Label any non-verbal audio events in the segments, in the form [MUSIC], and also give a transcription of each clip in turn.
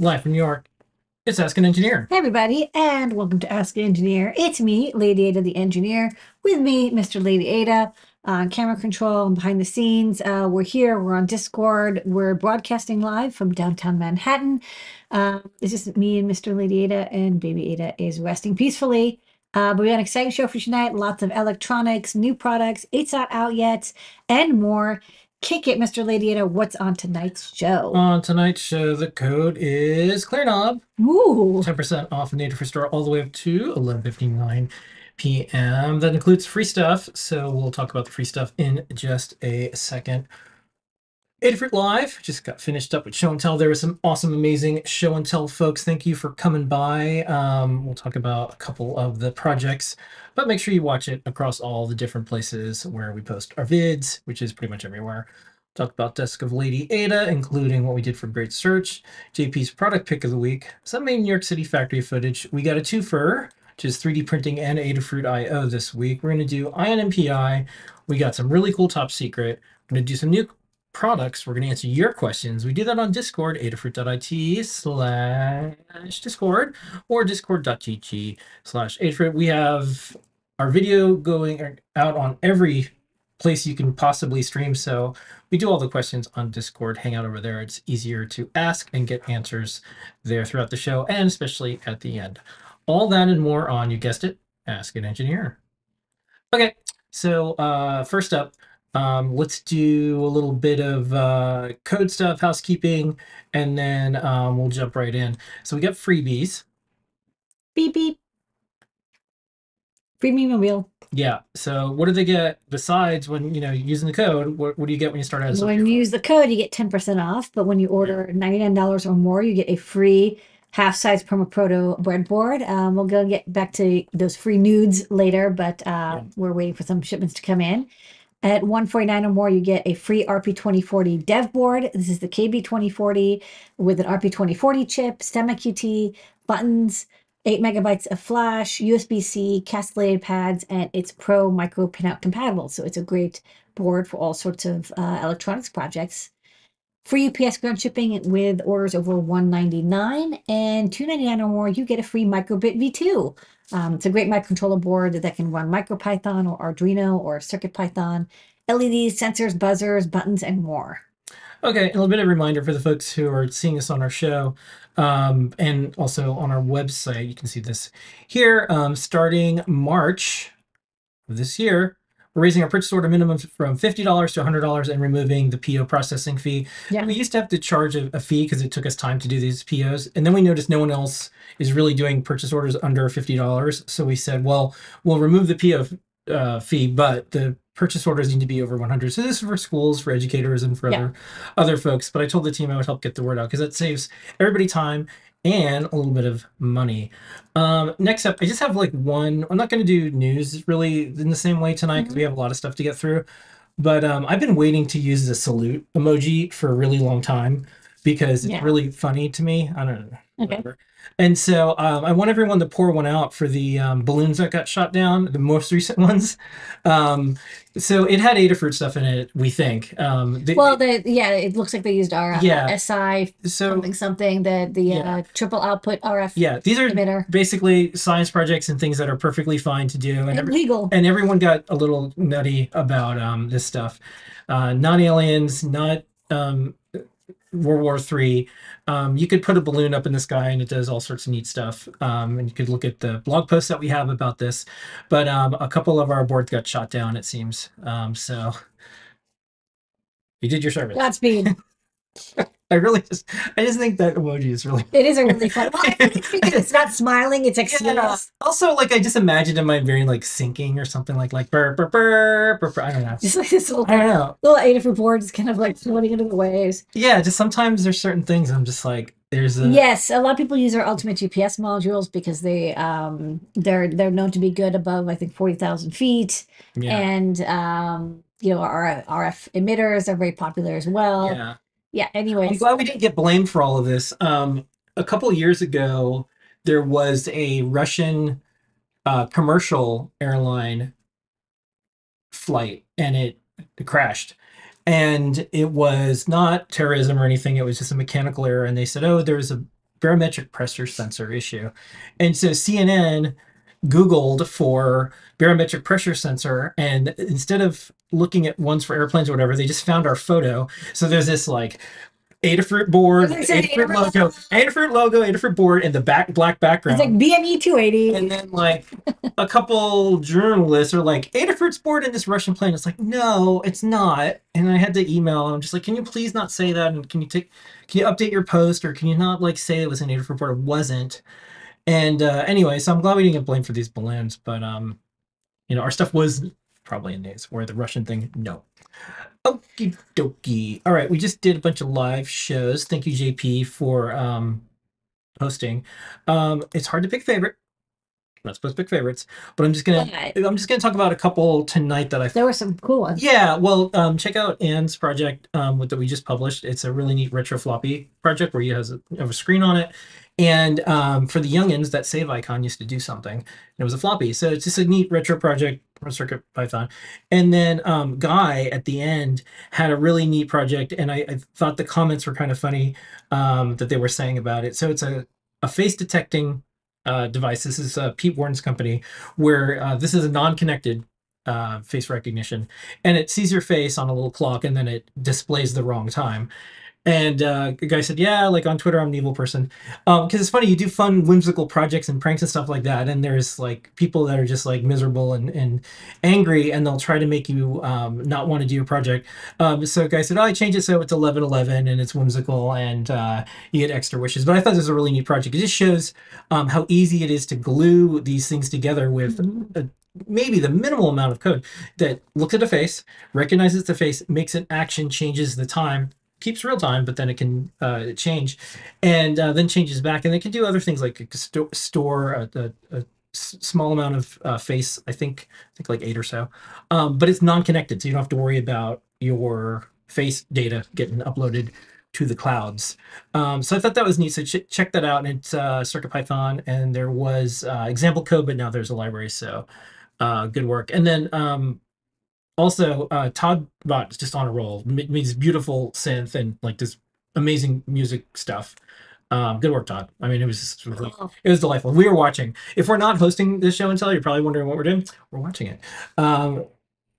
live from New York. It's Ask an Engineer. Hey, everybody, and welcome to Ask an Engineer. It's me, Lady Ada the Engineer, with me, Mr. Lady Ada, on camera control and behind the scenes. Uh, we're here, we're on Discord, we're broadcasting live from downtown Manhattan. Um, it's just me and Mr. Lady Ada, and baby Ada is resting peacefully. Uh, but we got an exciting show for tonight. Lots of electronics, new products. It's not out yet, and more. Kick it, Mr. Lady Ada. What's on tonight's show? On tonight's show, the code is ClearKnob. Ooh, 10% off Adafruit Store all the way up to 11.59 p.m. That includes free stuff. So we'll talk about the free stuff in just a second. Adafruit Live just got finished up with show and tell. There was some awesome, amazing show and tell folks. Thank you for coming by. Um, we'll talk about a couple of the projects, but make sure you watch it across all the different places where we post our vids, which is pretty much everywhere. Talk about Desk of Lady Ada, including what we did for Great Search, JP's product pick of the week, some main New York City factory footage. We got a twofer, which is 3D printing and Adafruit IO this week. We're going to do EYE ON NPI. We got some really cool top secret. We're going to do some new products. We're going to answer your questions. We do that on Discord, adafruit.it slash Discord or discord.gg slash Adafruit. We have our video going out on every place you can possibly stream. So we do all the questions on Discord. Hang out over there. It's easier to ask and get answers there throughout the show and especially at the end. All that and more on, you guessed it, Ask an Engineer. Okay, so uh, first up, um, let's do a little bit of uh, code stuff, housekeeping, and then um, we'll jump right in. So we got freebies. beep beep. Free me mobile. Yeah. So what do they get besides when you know using the code? What, what do you get when you start out as When you use the code, you get 10% off, but when you order $99 or more, you get a free half size Permaproto breadboard. Um, we'll go get back to those free nudes later, but uh, Yeah. we're waiting for some shipments to come in. At 149 or more, you get a free RP2040 dev board. This is the KB2040 with an RP2040 chip, STEMMA QT, buttons, 8 megabytes of flash, USB C, castellated pads, and it's Pro Micro Pinout compatible. So it's a great board for all sorts of uh, electronics projects. Free UPS ground shipping with orders over 199 and 299 or more, you get a free Microbit V2. Um, it's a great microcontroller board that can run MicroPython or Arduino or CircuitPython, LEDs, sensors, buzzers, buttons, and more. Okay, a little bit of reminder for the folks who are seeing us on our show um, and also on our website. You can see this here. Um, starting March of this year, we're raising our purchase order minimum from $50 to $100 and removing the PO processing fee. Yeah. We used to have to charge a, a fee because it took us time to do these POs. And then we noticed no one else is really doing purchase orders under $50. So we said, well, we'll remove the PO uh, fee, but the purchase orders need to be over 100. So this is for schools, for educators, and for Yeah. other other folks. But I told the team I would help get the word out because that saves everybody time and a little bit of money. Um, next up, I just have like one. I'm not going to do news really in the same way tonight because we have a lot of stuff to get through. But um, I've been waiting to use the salute emoji for a really long time because it's really funny to me. I don't know. Okay. And so um, I want everyone to pour one out for the um, balloons that got shot down, the most recent [LAUGHS] ones. Um, so it had Adafruit stuff in it, we think. Um, Well, the yeah, it looks like they used our uh, Yeah. SI so something something the the Yeah. uh, triple output RF yeah, these are emitter. basically science projects and things that are perfectly fine to do. And, And every, legal. and everyone got a little nutty about um, this stuff. Uh, not aliens, not um, World War Three. Um, you could put a balloon up in the sky and it does all sorts of neat stuff. Um, and you could look at the blog posts that we have about this. But um, a couple of our boards got shot down, it seems. Um, so [LAUGHS] you did your service. Godspeed. [LAUGHS] I really just, I just think that emoji is really It is a really [LAUGHS] fun. Well, it's not smiling; it's like Yeah. Also, like I just imagined in my brain like sinking or something like like burr burr burr burr. burr. I don't know. Just like this little I don't know. little Adafruit board is kind of like floating into the waves. Yeah, just sometimes there's certain things I'm just like there's a Yes, a lot of people use our Ultimate GPS modules because they um they're they're known to be good above I think forty thousand feet, yeah and um you know our RF emitters are very popular as well. yeah. Yeah. Anyways. I'm glad we didn't get blamed for all of this. Um, a couple years ago, there was a Russian uh, commercial airline flight, and it, it crashed. And it was not terrorism or anything. It was just a mechanical error. And they said, "Oh, there was a barometric pressure sensor issue. And so CNN Googled for barometric pressure sensor, and instead of looking at ones for airplanes or whatever, they just found our photo. So there's this like Adafruit board, Does it say Adafruit Adafruit logo, Adafruit logo, Adafruit board, and the back black background. It's like BME 280. and then like a couple journalists are like, Adafruit's board in this Russian plane. It's like, no, it's not. And I had to email. I'm just like, can you please not say that? And can you take, can you update your post or can you not like say it was an Adafruit board? It wasn't. And uh, anyway, so I'm glad we didn't get blamed for these balloons, but um, you know, our stuff was probably in days where the Russian thing, no. Okie dokie. All right, we just did a bunch of live shows. Thank you, JP, for um hosting. Um, it's hard to pick favorite. I'm not supposed to pick favorites, but I'm just gonna But I'm just gonna talk about a couple tonight that I there were some cool ones. yeah, well, um, check out Anne's project um, that we just published. It's a really neat retro floppy project where you has a, have a screen on it, and um, for the youngins, that save icon used to do something. And it was a floppy, so it's just a neat retro project from Circuit Python. And then um, Guy at the end had a really neat project, and I, I thought the comments were kind of funny um, that they were saying about it. So it's a a face detecting uh, device. This is uh, Pete Warden's company, where uh, this is a non-connected uh, face recognition, and it sees your face on a little clock, and then it displays the wrong time. And uh, the guy said, "Yeah, like on Twitter, I'm an evil person." Because it's funny, you do fun, whimsical projects and pranks and stuff like that, and there's like people that are just like miserable and, and angry, and they'll try to make you um, not want to do your project. Um, so, the guy said, "Oh, I changed it so it's 1111 and it's whimsical, and uh, you get extra wishes." But I thought this was a really neat project. It just shows um, how easy it is to glue these things together with Mhm. a, maybe the minimal amount of code that looks at a face, recognizes the face, makes an action, changes the time, keeps real time, but then it can uh, change, and uh, then changes back, and it can do other things like it can sto- store a, small amount of uh, face. I think I think like eight or so, um, but it's non-connected, so you don't have to worry about your face data getting uploaded to the clouds. Um, so I thought that was neat. So ch- check that out. And it's uh, CircuitPython, and there was uh, example code, but now there's a library. So uh, good work. And then um, also uh, Todd Bot is just on a roll. Ma- Made beautiful synth and like this amazing music stuff. Um, good work, Todd. I mean, it was just, it was Oh, it was delightful. We were watching. If we're not hosting this show and tell, you're probably wondering what we're doing. We're watching it. Um,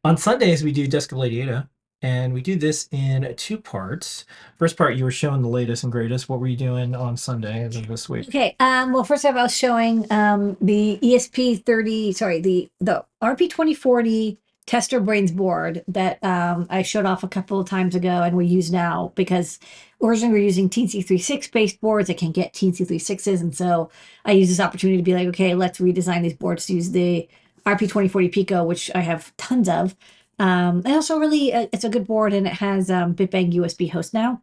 on Sundays, we do Desk of Lady Ada, and we do this in two parts. First part, you were showing the latest and greatest. What were you doing on Sunday of this week? Okay. Um, well, first off, I was showing um, the ESP 30, sorry, the, the RP 2040 tester brains board that um, I showed off a couple of times ago and we use now because originally we we're using Teensy 36 based boards I can't get Teensy 36s. And so I use this opportunity to be like, okay, let's redesign these boards to use the RP 2040 Pico, which I have tons of. Um, and also really, uh, it's a good board and it has um, BitBang USB host now.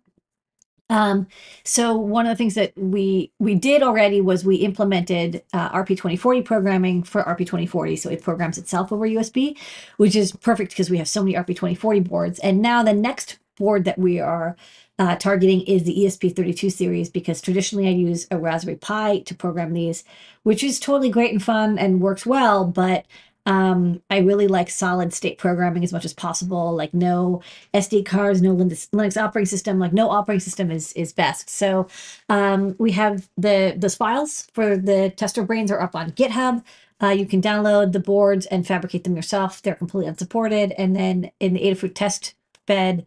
Um, so one of the things that we we did already was we implemented uh, RP2040 programming for RP2040, so it programs itself over USB, which is perfect because we have so many RP2040 boards. And now the next board that we are uh, targeting is the ESP32 series because traditionally I use a Raspberry Pi to program these, which is totally great and fun and works well, but um, I really like solid state programming as much as possible. Like no SD cards, no Linux, Linux operating system. Like no operating system is is best. So um, we have the those files for the tester brains are up on GitHub. Uh, you can download the boards and fabricate them yourself. They're completely unsupported. And then in the Adafruit test bed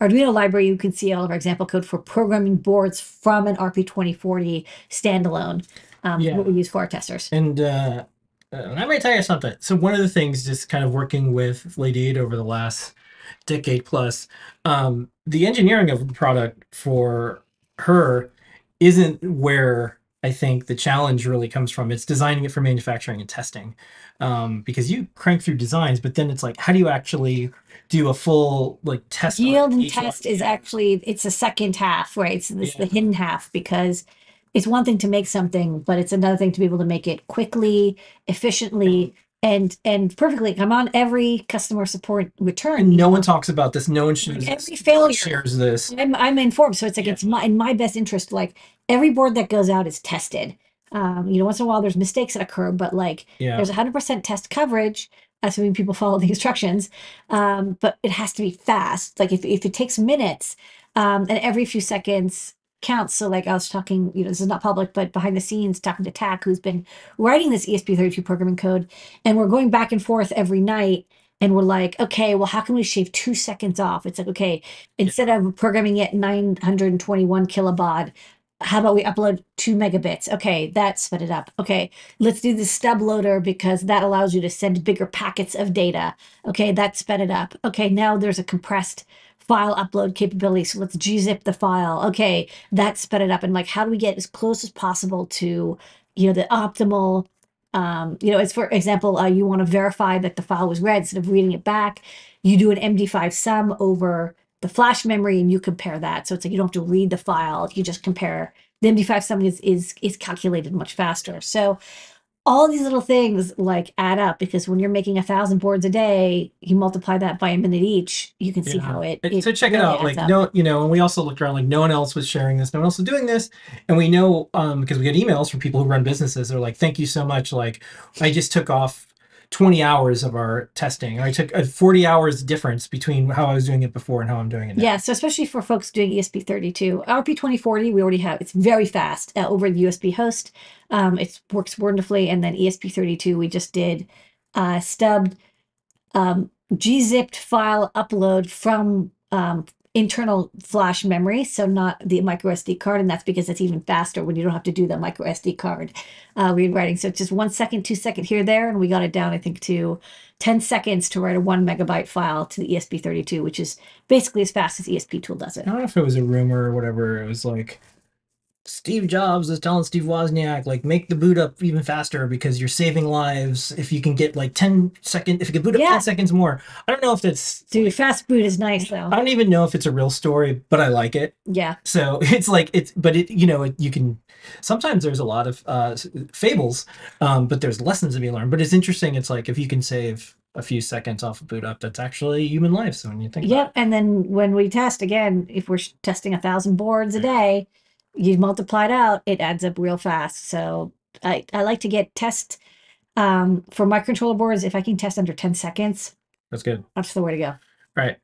Arduino library, you can see all of our example code for programming boards from an RP2040 standalone. Um, Yeah. What we use for our testers. And uh, uh, and I might tell you something. So one of the things, just kind of working with Lady Ada over the last decade plus, um, the engineering of the product for her isn't where I think the challenge really comes from. It's designing it for manufacturing and testing, um, because you crank through designs, but then it's like, how do you actually do a full like test? yield and test is actually it's a second half right it's this Yeah. the hidden half because it's one thing to make something but it's another thing to be able to make it quickly efficiently and and perfectly i'm on every customer support return And no one talks about this. No one shares every this. failure shares this. I'm, I'm informed so it's like Yeah. it's my in my best interest like every board that goes out is tested um you know once in a while there's mistakes that occur but like Yeah. there's 100% test coverage assuming people follow the instructions um, but it has to be fast like if, if it takes minutes um, and every few seconds counts. So like I was talking, you know, this is not public, but behind the scenes talking to TAC, who's been writing this ESP32 programming code, and we're going back and forth every night. And we're like, okay, well, how can we shave two seconds off? It's like, okay, instead of programming it 921 kilobaud, how about we upload two megabits? Okay, that sped it up. Okay, let's do the stub loader because that allows you to send bigger packets of data. Okay, that sped it up. Okay, now there's a compressed file upload capability. So let's gzip the file. Okay, that sped it up. And like, how do we get as close as possible to, you know, the optimal, um, you know, it's for example, uh, you want to verify that the file was read instead of reading it back. You do an MD5 sum over the flash memory and you compare that. So it's like you don't have to read the file. You just compare the MD5 sum is is is calculated much faster. So all these little things like add up because when you're making a thousand boards a day, you multiply that by a minute each, you can see Yeah. how it, it so check it out. Like up. no, you know, and we also looked around. Like no one else was sharing this. No one else was doing this, and we know um because we get emails from people who run businesses. They're like, "Thank you so much." Like I just took off. 20 hours of our testing. I took a 40 hours difference between how I was doing it before and how I'm doing it now. Yeah, so especially for folks doing E ESP32, RP2040, we already have, it's very fast uh, over the USB host. Um, it works wonderfully. And then E ESP32, we just did uh, stubbed um, gzipped file upload from um, internal flash memory, so not the micro SD card. And that's because it's even faster when you don't have to do the micro SD card uh, read writing. So it's just one second, two second here, there. And we got it down, I think, to 10 seconds to write a one megabyte file to the ESP32, which is basically as fast as esptool does it. I don't know if it was a rumor or whatever. It was like Steve Jobs is telling Steve Wozniak, like, make the boot up even faster because you're saving lives if you can get like 10 seconds, if you can boot up Yeah. 10 seconds more. I don't know if that's, Dude, fast boot is nice though. I don't even know if it's a real story, but I like it. Yeah. So [LAUGHS] it's like, it's, but it, you know, it, you can, sometimes there's a lot of uh, fables, um, but there's lessons to be learned. But it's interesting. It's like if you can save a few seconds off a boot up, that's actually human life. So when you think about Yep. And then when we test again, if we're testing a thousand boards a day, you multiply it out, it adds up real fast. So I, I like to get test um, for microcontroller boards. If I can test under 10 seconds, that's good. that's the way to go. Right.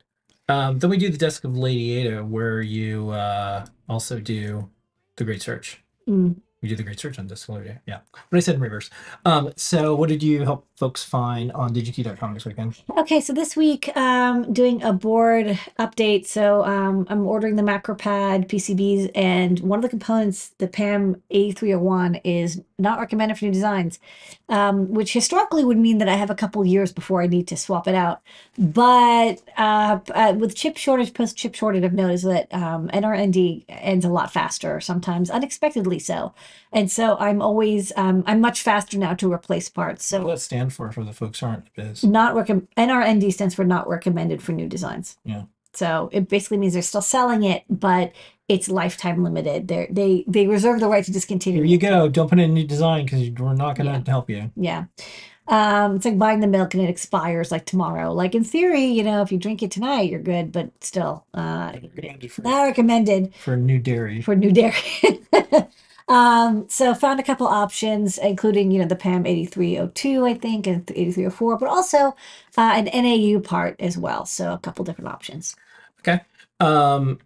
Um, then we do the desk of Lady Ada, where you uh, also do the Great Search. Mm. We do the Great Search on desk of Lady Ada. Yeah. But I said in reverse. Um, so what did you help folks find on digikey.com this weekend? Okay, so this week, um, doing a board update. So um, I'm ordering the MacroPad PCBs, and one of the components, the PAM 8301, is not recommended for new designs, um, which historically would mean that I have a couple years before I need to swap it out. But uh, uh, with chip shortage, post chip shortage, I've noticed that um, NRND ends a lot faster, sometimes unexpectedly so. And so I'm always um, I'm much faster now to replace parts. So does that stand for for the folks who aren't biz? not recommend NRND stands for not recommended for new designs. Yeah. So it basically means they're still selling it, but it's lifetime limited. They they they reserve the right to discontinue. Here it. you go. Don't put in a new design because we're not going to Yeah. help you. Yeah. Um, it's like buying the milk and it expires like tomorrow. Like in theory, you know, if you drink it tonight, you're good, but still, uh, Recommended for, not recommended for new dairy. for new dairy. [LAUGHS] um, so found a couple options, including, you know, the PAM 8302, I think, and 8304, but also uh, an NAU part as well. So a couple different options. Okay. Um,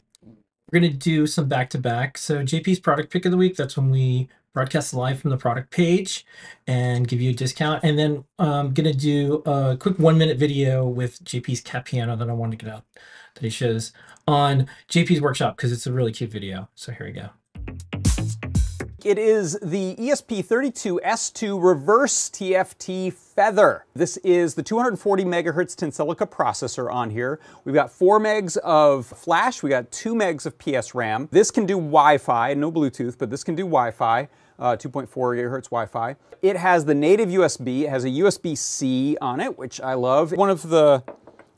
we're gonna do some back to back. So JP's product pick of the week. That's when we broadcast live from the product page and give you a discount. And then I'm gonna do a quick one minute video with JP's cat piano that I want to get out that he shows on JP's workshop because it's a really cute video. So here we go. It is the E ESP32S2 reverse TFT Feather. This is the 240 megahertz Tensilica processor on here. We've got 4 megs of flash, we got 2 megs of PS RAM. This can do Wi-Fi, no Bluetooth, but this can do Wi-Fi. Uh, 2.4 gigahertz Wi-Fi. It has the native USB. It has a USB-C on it, which I love. One of the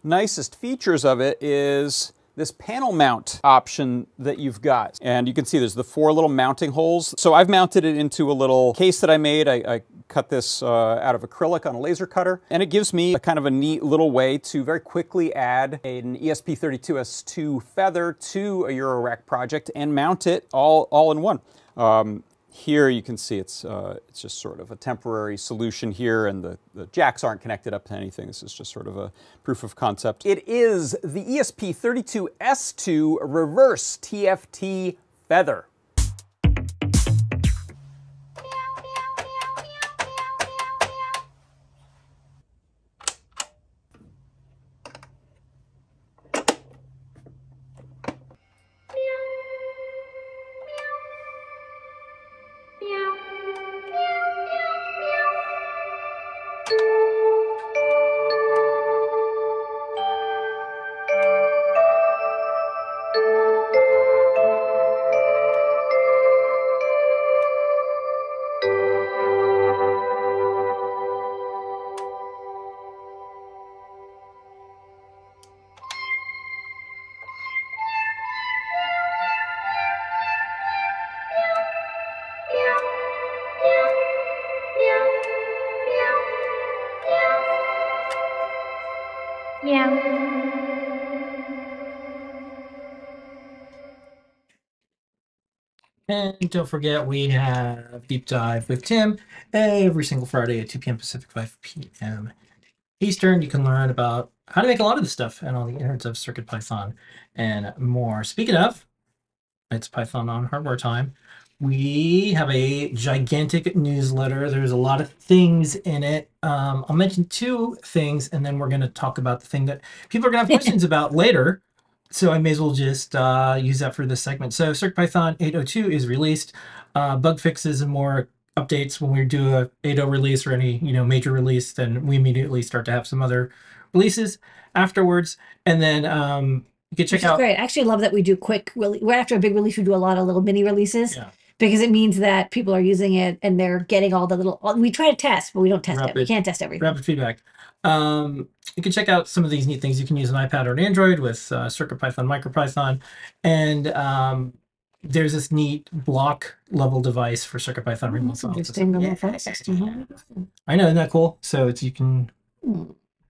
nicest features of it is this panel mount option that you've got. And you can see there's the four little mounting holes. So I've mounted it into a little case that I made. I, I cut this uh, out of acrylic on a laser cutter. And it gives me a kind of a neat little way to very quickly add an E ESP32S2 feather to a Eurorack project and mount it all, all in one. Um, here you can see it's, uh, it's just sort of a temporary solution here and the, the jacks aren't connected up to anything. This is just sort of a proof of concept. It is the E ESP32S2 reverse TFT Feather. And don't forget, we have Deep Dive with Tim every single Friday at 2 p.m. Pacific, 5 p.m. Eastern. You can learn about how to make a lot of this stuff and all the innards of CircuitPython and more. Speaking of, it's Python on hardware time. We have a gigantic newsletter. There's a lot of things in it. Um, I'll mention two things, and then we're going to talk about the thing that people are going to have [LAUGHS] questions about later. So I may as well just uh, use that for this segment. So CircuitPython 802 is released. Uh, bug fixes and more updates when we do a 8.0 release or any you know major release, then we immediately start to have some other releases afterwards. And then um, you can check Which out. great. I actually love that we do quick, right after a big release, we do a lot of little mini releases Yeah. because it means that people are using it and they're getting all the little. We try to test, but we don't test it. We can't test everything. rapid feedback. Um, you can check out some of these neat things. You can use an iPad or an Android with uh, CircuitPython, MicroPython, and um, there's this neat block level device for CircuitPython Oh, remote that's files. interesting. Yeah. Remote file. I know, isn't that cool? So it's you can. Hmm,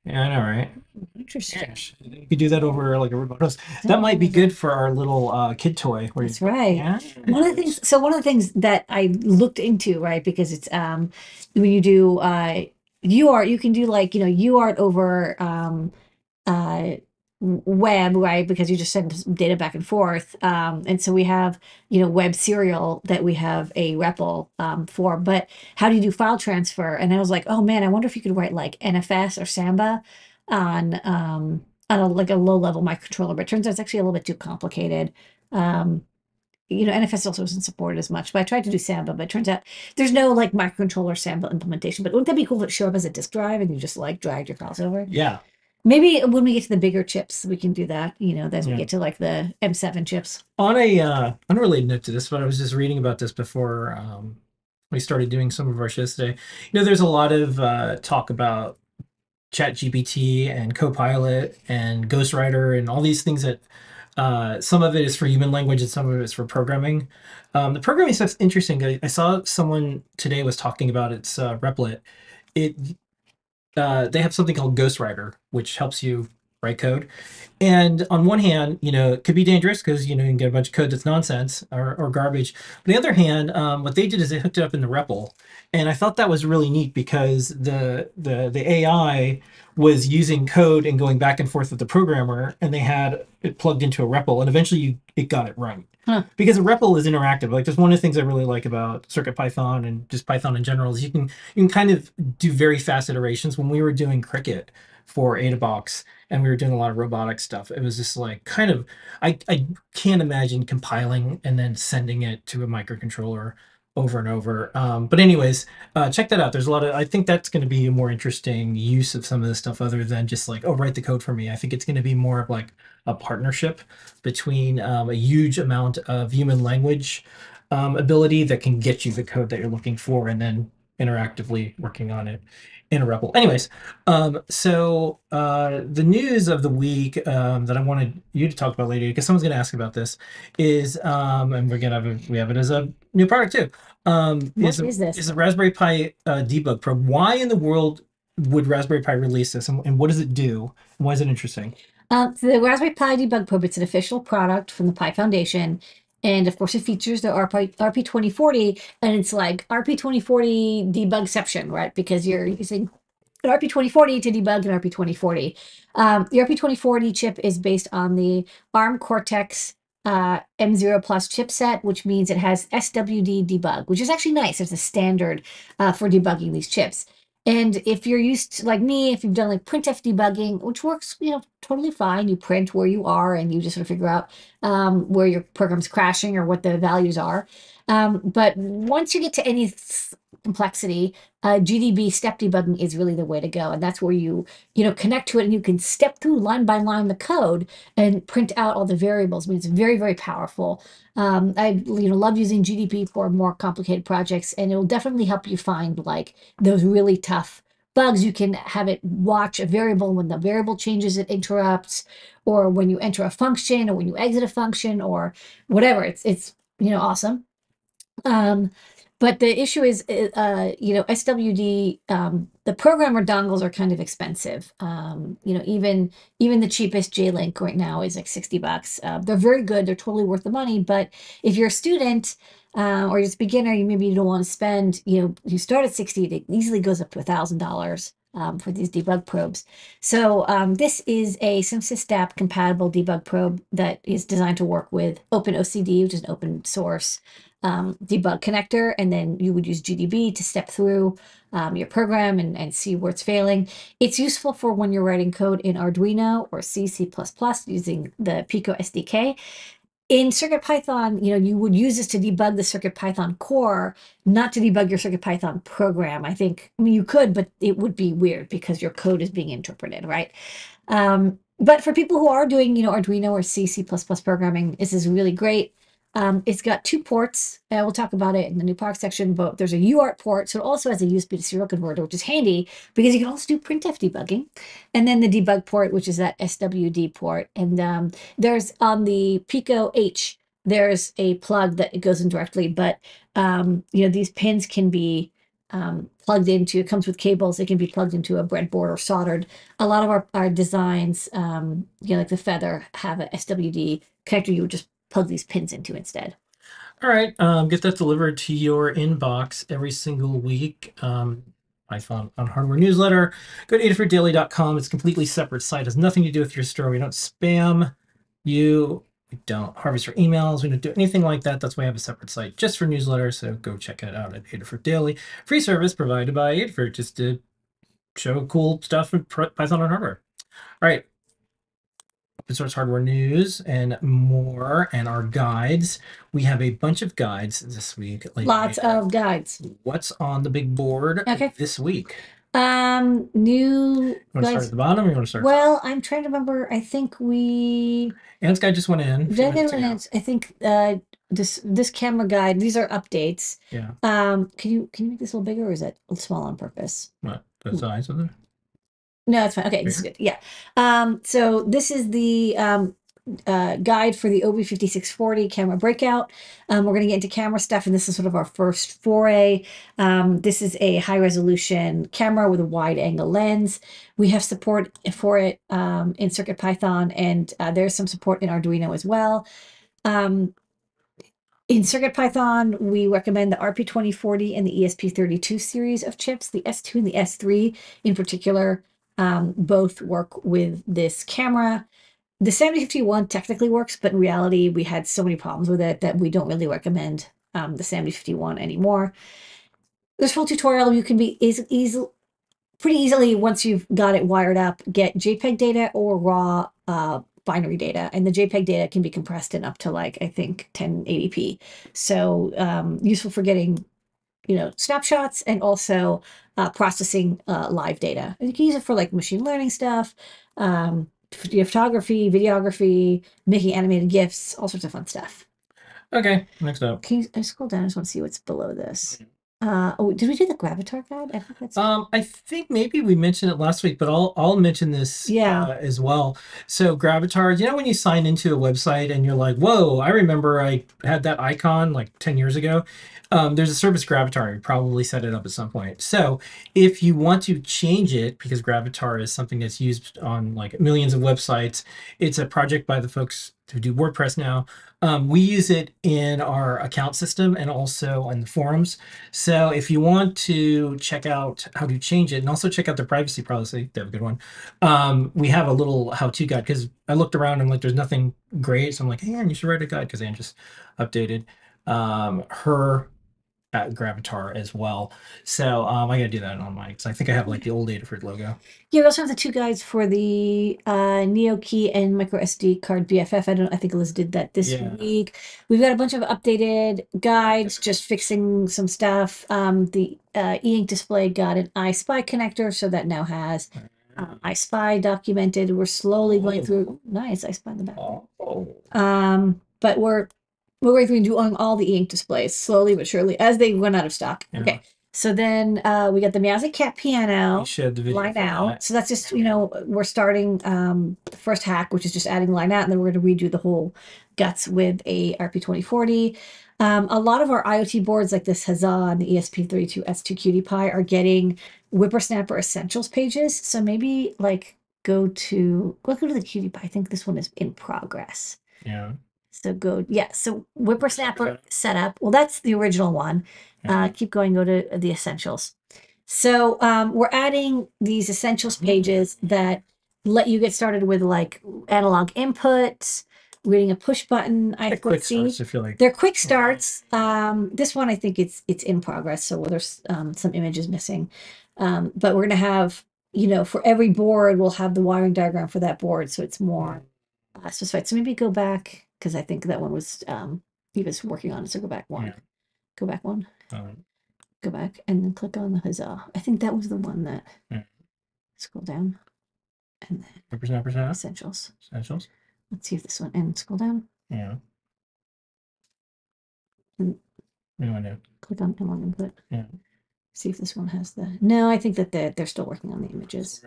Yeah, I know, right? Interesting. You could do that over like a remote host. That might be good for our little uh, kid toy. Where That's right. Yeah. One of the things, so one of the things that I looked into, right, because it's um when you do uh UART, you can do like, you know, UART over um uh web, right? Because you just send data back and forth. Um and so we have, you know, web serial that we have a REPL um for, but how do you do file transfer? And I was like, oh man, I wonder if you could write like NFS or Samba on um on a like a low level microcontroller, but turns out it's actually a little bit too complicated. Um you know, NFS also doesn't support it as much, but I tried to do Samba, but it turns out there's no like microcontroller Samba implementation. But wouldn't that be cool if it showed up as a disk drive and you just like dragged your files over? Yeah. Maybe when we get to the bigger chips, we can do that. You know, as we get to like the M7 chips. On a uh, unrelated note to this, but I was just reading about this before um, we started doing some of our shows today. You know, there's a lot of uh, talk about ChatGPT and Copilot and Ghostwriter and all these things that uh, some of it is for human language and some of it is for programming. Um, the programming stuff's interesting. I, I saw someone today was talking about its uh, Replit. It uh, they have something called Ghostwriter, which helps you write code. And on one hand, you know, it could be dangerous because you know you can get a bunch of code that's nonsense or, or garbage. But on the other hand, um, what they did is they hooked it up in the REPL, and I thought that was really neat because the the the AI was using code and going back and forth with the programmer, and they had it plugged into a REPL, and eventually you, it got it right. Huh. Because a REPL is interactive. Like that's one of the things I really like about CircuitPython and just Python in general is you can you can kind of do very fast iterations. When we were doing Crickit for AdaBox and we were doing a lot of robotic stuff, it was just like kind of I, I can't imagine compiling and then sending it to a microcontroller over and over. Um, but anyways, uh, check that out. There's a lot of I think that's going to be a more interesting use of some of this stuff other than just like oh write the code for me. I think it's going to be more of like a partnership between um, a huge amount of human language um, ability that can get you the code that you're looking for and then interactively working on it in a REPL. Anyways, um, so uh, the news of the week um, that I wanted you to talk about later, because someone's going to ask about this, is um, and we're gonna have it, we have it as a new product too. Um, What is, is this? Is a Raspberry Pi uh, debug probe. Why in the world would Raspberry Pi release this, and, and what does it do? Why is it interesting? Um, so the Raspberry Pi Debug Probe, it's an official product from the Pi Foundation. And of course, it features the RP, RP2040, and it's like RP2040 debugception, right? Because you're using an RP2040 to debug an RP2040. Um, the RP2040 chip is based on the ARM Cortex uh, M0 Plus chipset, which means it has SWD debug, which is actually nice. It's a standard uh, for debugging these chips. And if you're used to, like me, if you've done like printf debugging, which works, you know, totally fine. You print where you are and you just sort of figure out um, where your program's crashing or what the values are. Um, but once you get to any complexity, uh, GDB step debugging is really the way to go. And that's where you, you know, connect to it and you can step through line by line the code and print out all the variables. I mean, it's very, very powerful. Um, I, you know, love using GDB for more complicated projects and it will definitely help you find like those really tough bugs. You can have it watch a variable when the variable changes, it interrupts, or when you enter a function or when you exit a function or whatever. It's, it's, you know, awesome. Um, but the issue is, uh, uh, you know, SWD, um, the programmer dongles are kind of expensive. Um, you know, even even the cheapest J-Link right now is like 60 bucks. Uh, they're very good. They're totally worth the money. But if you're a student uh, or just a beginner, you maybe you don't want to spend, you know, you start at 60, it easily goes up to a thousand dollars. Um, for these debug probes. So um, this is a CMSIS-DAP compatible debug probe that is designed to work with OpenOCD, which is an open source um, debug connector, and then you would use GDB to step through um, your program and, and see where it's failing. It's useful for when you're writing code in Arduino or C, C++ using the Pico SDK. In CircuitPython, you know, you would use this to debug the CircuitPython core, not to debug your CircuitPython program. I think, I mean, you could, but it would be weird because your code is being interpreted, right? Um, but for people who are doing, you know, Arduino or C, C++ programming, this is really great. Um, it's got two ports. We'll talk about it in the new product section, but there's a UART port. So it also has a USB to serial converter, which is handy because you can also do printf debugging. And then the debug port, which is that SWD port. And um, there's on the Pico H, there's a plug that it goes in directly, but um, you know, these pins can be um, plugged into, it comes with cables, it can be plugged into a breadboard or soldered. A lot of our, our designs, um, you know, like the Feather have a SWD connector you would just plug these pins into instead. All right, um, get that delivered to your inbox every single week. Um, Python on Hardware newsletter. Go to adafruitdaily.com. It's a completely separate site. has nothing to do with your store. We don't spam you. We don't harvest your emails. We don't do anything like that. That's why I have a separate site just for newsletters. So go check it out at Adafruit Daily. Free service provided by Adafruit just to show cool stuff with Python on hardware. All right, open source hardware news and more and our guides. We have a bunch of guides this week. Lots of guides. What's on the big board okay. this week? Um, new. You want to start at the bottom or you want to start? Well, I'm trying to remember. I think we. Ant's guide just went in. Went in I think uh, this this camera guide. These are updates. Yeah. Um, can you can you make this a little bigger or is it small on purpose? What the size of it? No, it's fine. Okay, this is good. Yeah. Um, so this is the um, uh, guide for the OV5640 camera breakout. Um, we're going to get into camera stuff, and this is sort of our first foray. Um, this is a high resolution camera with a wide angle lens. We have support for it um, in CircuitPython, and uh, there's some support in Arduino as well. Um, in CircuitPython, we recommend the RP2040 and the ESP32 series of chips, the S2 and the S3 in particular um, both work with this camera. The 7051 technically works, but in reality, we had so many problems with it that we don't really recommend um, the 7051 anymore. This full tutorial, you can be easy, easy, pretty easily, once you've got it wired up, get JPEG data or raw uh, binary data. And the JPEG data can be compressed in up to like, I think, 1080p. So um, useful for getting you know, snapshots and also uh, processing uh, live data. And you can use it for like machine learning stuff, um, photography, videography, making animated GIFs, all sorts of fun stuff. Okay, next up. Can you I scroll down? I just want to see what's below this. Uh, oh, did we do the Gravatar guide? I think that's. Um, I think maybe we mentioned it last week, but I'll I'll mention this yeah. Uh, as well. So Gravatar, you know when you sign into a website and you're like, "Whoa, I remember I had that icon like ten years ago." Um, there's a service Gravatar. You probably set it up at some point. So if you want to change it, because Gravatar is something that's used on like millions of websites, it's a project by the folks to do WordPress now. Um, we use it in our account system and also in the forums. So if you want to check out how to change it and also check out the privacy policy, they have a good one. Um, we have a little how-to guide because I looked around and like there's nothing great. So I'm like, hey, Anne, you should write a guide because Anne just updated um, her at Gravatar as well. So um, I gotta do that on mine because I think I have like the old Adafruit logo. Yeah, we also have the two guides for the uh, Neo Key and micro SD card BFF. I don't. I think Liz did that this Yeah. week. We've got a bunch of updated guides, just fixing some stuff. Um, the uh, e-ink display got an EYESPI connector, so that now has um, EYESPI documented. We're slowly going Oh. through. Nice, iSpy in the back. Oh. Um, but we're we're going to and doing all the ink displays slowly but surely as they run out of stock. Yeah. Okay. So then uh, we got the Meowsic Cat piano You showed the video. line out. that. So that's just, you know, we're starting um the first hack, which is just adding line out, and then we're going to redo the whole guts with a RP2040. Um, a lot of our IoT boards like this Huzzah and the E ESP32 S2 QT Py are getting WipperSnapper Essentials pages. So maybe like go to go to the QT Py. I think this one is in progress. Yeah. So go, yeah. So WipperSnapper setup. Well, that's the original one. Uh, keep going. Go to the essentials. So um, we're adding these essentials pages that let you get started with like analog inputs, reading a push button. I quick see. starts, I feel like. They're quick starts. Um, this one I think it's it's in progress, so there's um, some images missing. Um, but we're gonna have, you know, for every board, we'll have the wiring diagram for that board, so it's more uh, specified. So maybe go back because I think that one was um, he was working on it. So go back one, Yeah. go back one, go back, and then click on the huzzah. I think that was the one that. Yeah. Scroll down, and then WipperSnapper sound, essentials. essentials. Let's see if this one and scroll down. Yeah. Mm. What do I do? Click on analog input. Yeah. See if this one has the. No, I think that they're they're still working on the images.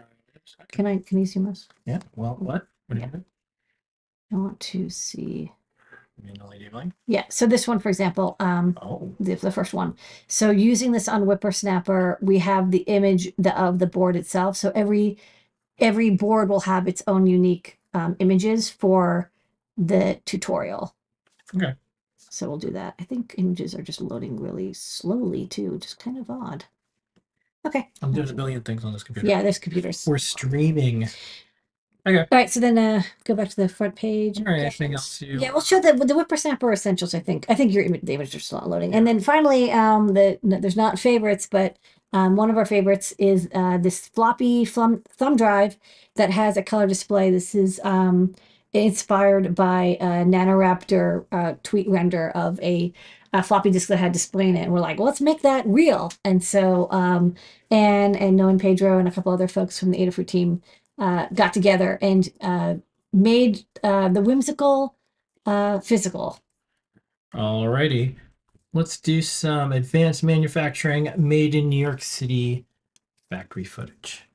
Can I can you see most? Yeah. Well, what? What do you Yeah. do? I want to see. You mean LED blank? Yeah. So this one, for example, um, Oh. the, the first one. So using this on WipperSnapper, we have the image the, of the board itself. So every every board will have its own unique um, images for the tutorial. Okay. So we'll do that. I think images are just loading really slowly too, which is kind of odd. Okay. I'm doing a billion things on this computer. Yeah, there's computers. We're streaming. All right, so then uh, go back to the front page. All right. Anything else you? Yeah, we'll show the the WipperSnapper essentials. I think. I think your image, the images are still not loading. And then finally, um, the no, there's not favorites, but um, one of our favorites is uh, this floppy thumb thumb drive that has a color display. This is um inspired by a Nanoraptor uh, tweet render of a, a floppy disk that had display in it. And we're like, well, let's make that real. And so um, Anne and Noah and Pedro and a couple other folks from the Adafruit team uh, got together and uh, made uh, the whimsical uh, physical. Alrighty. Let's do some advanced manufacturing made in New York City factory footage.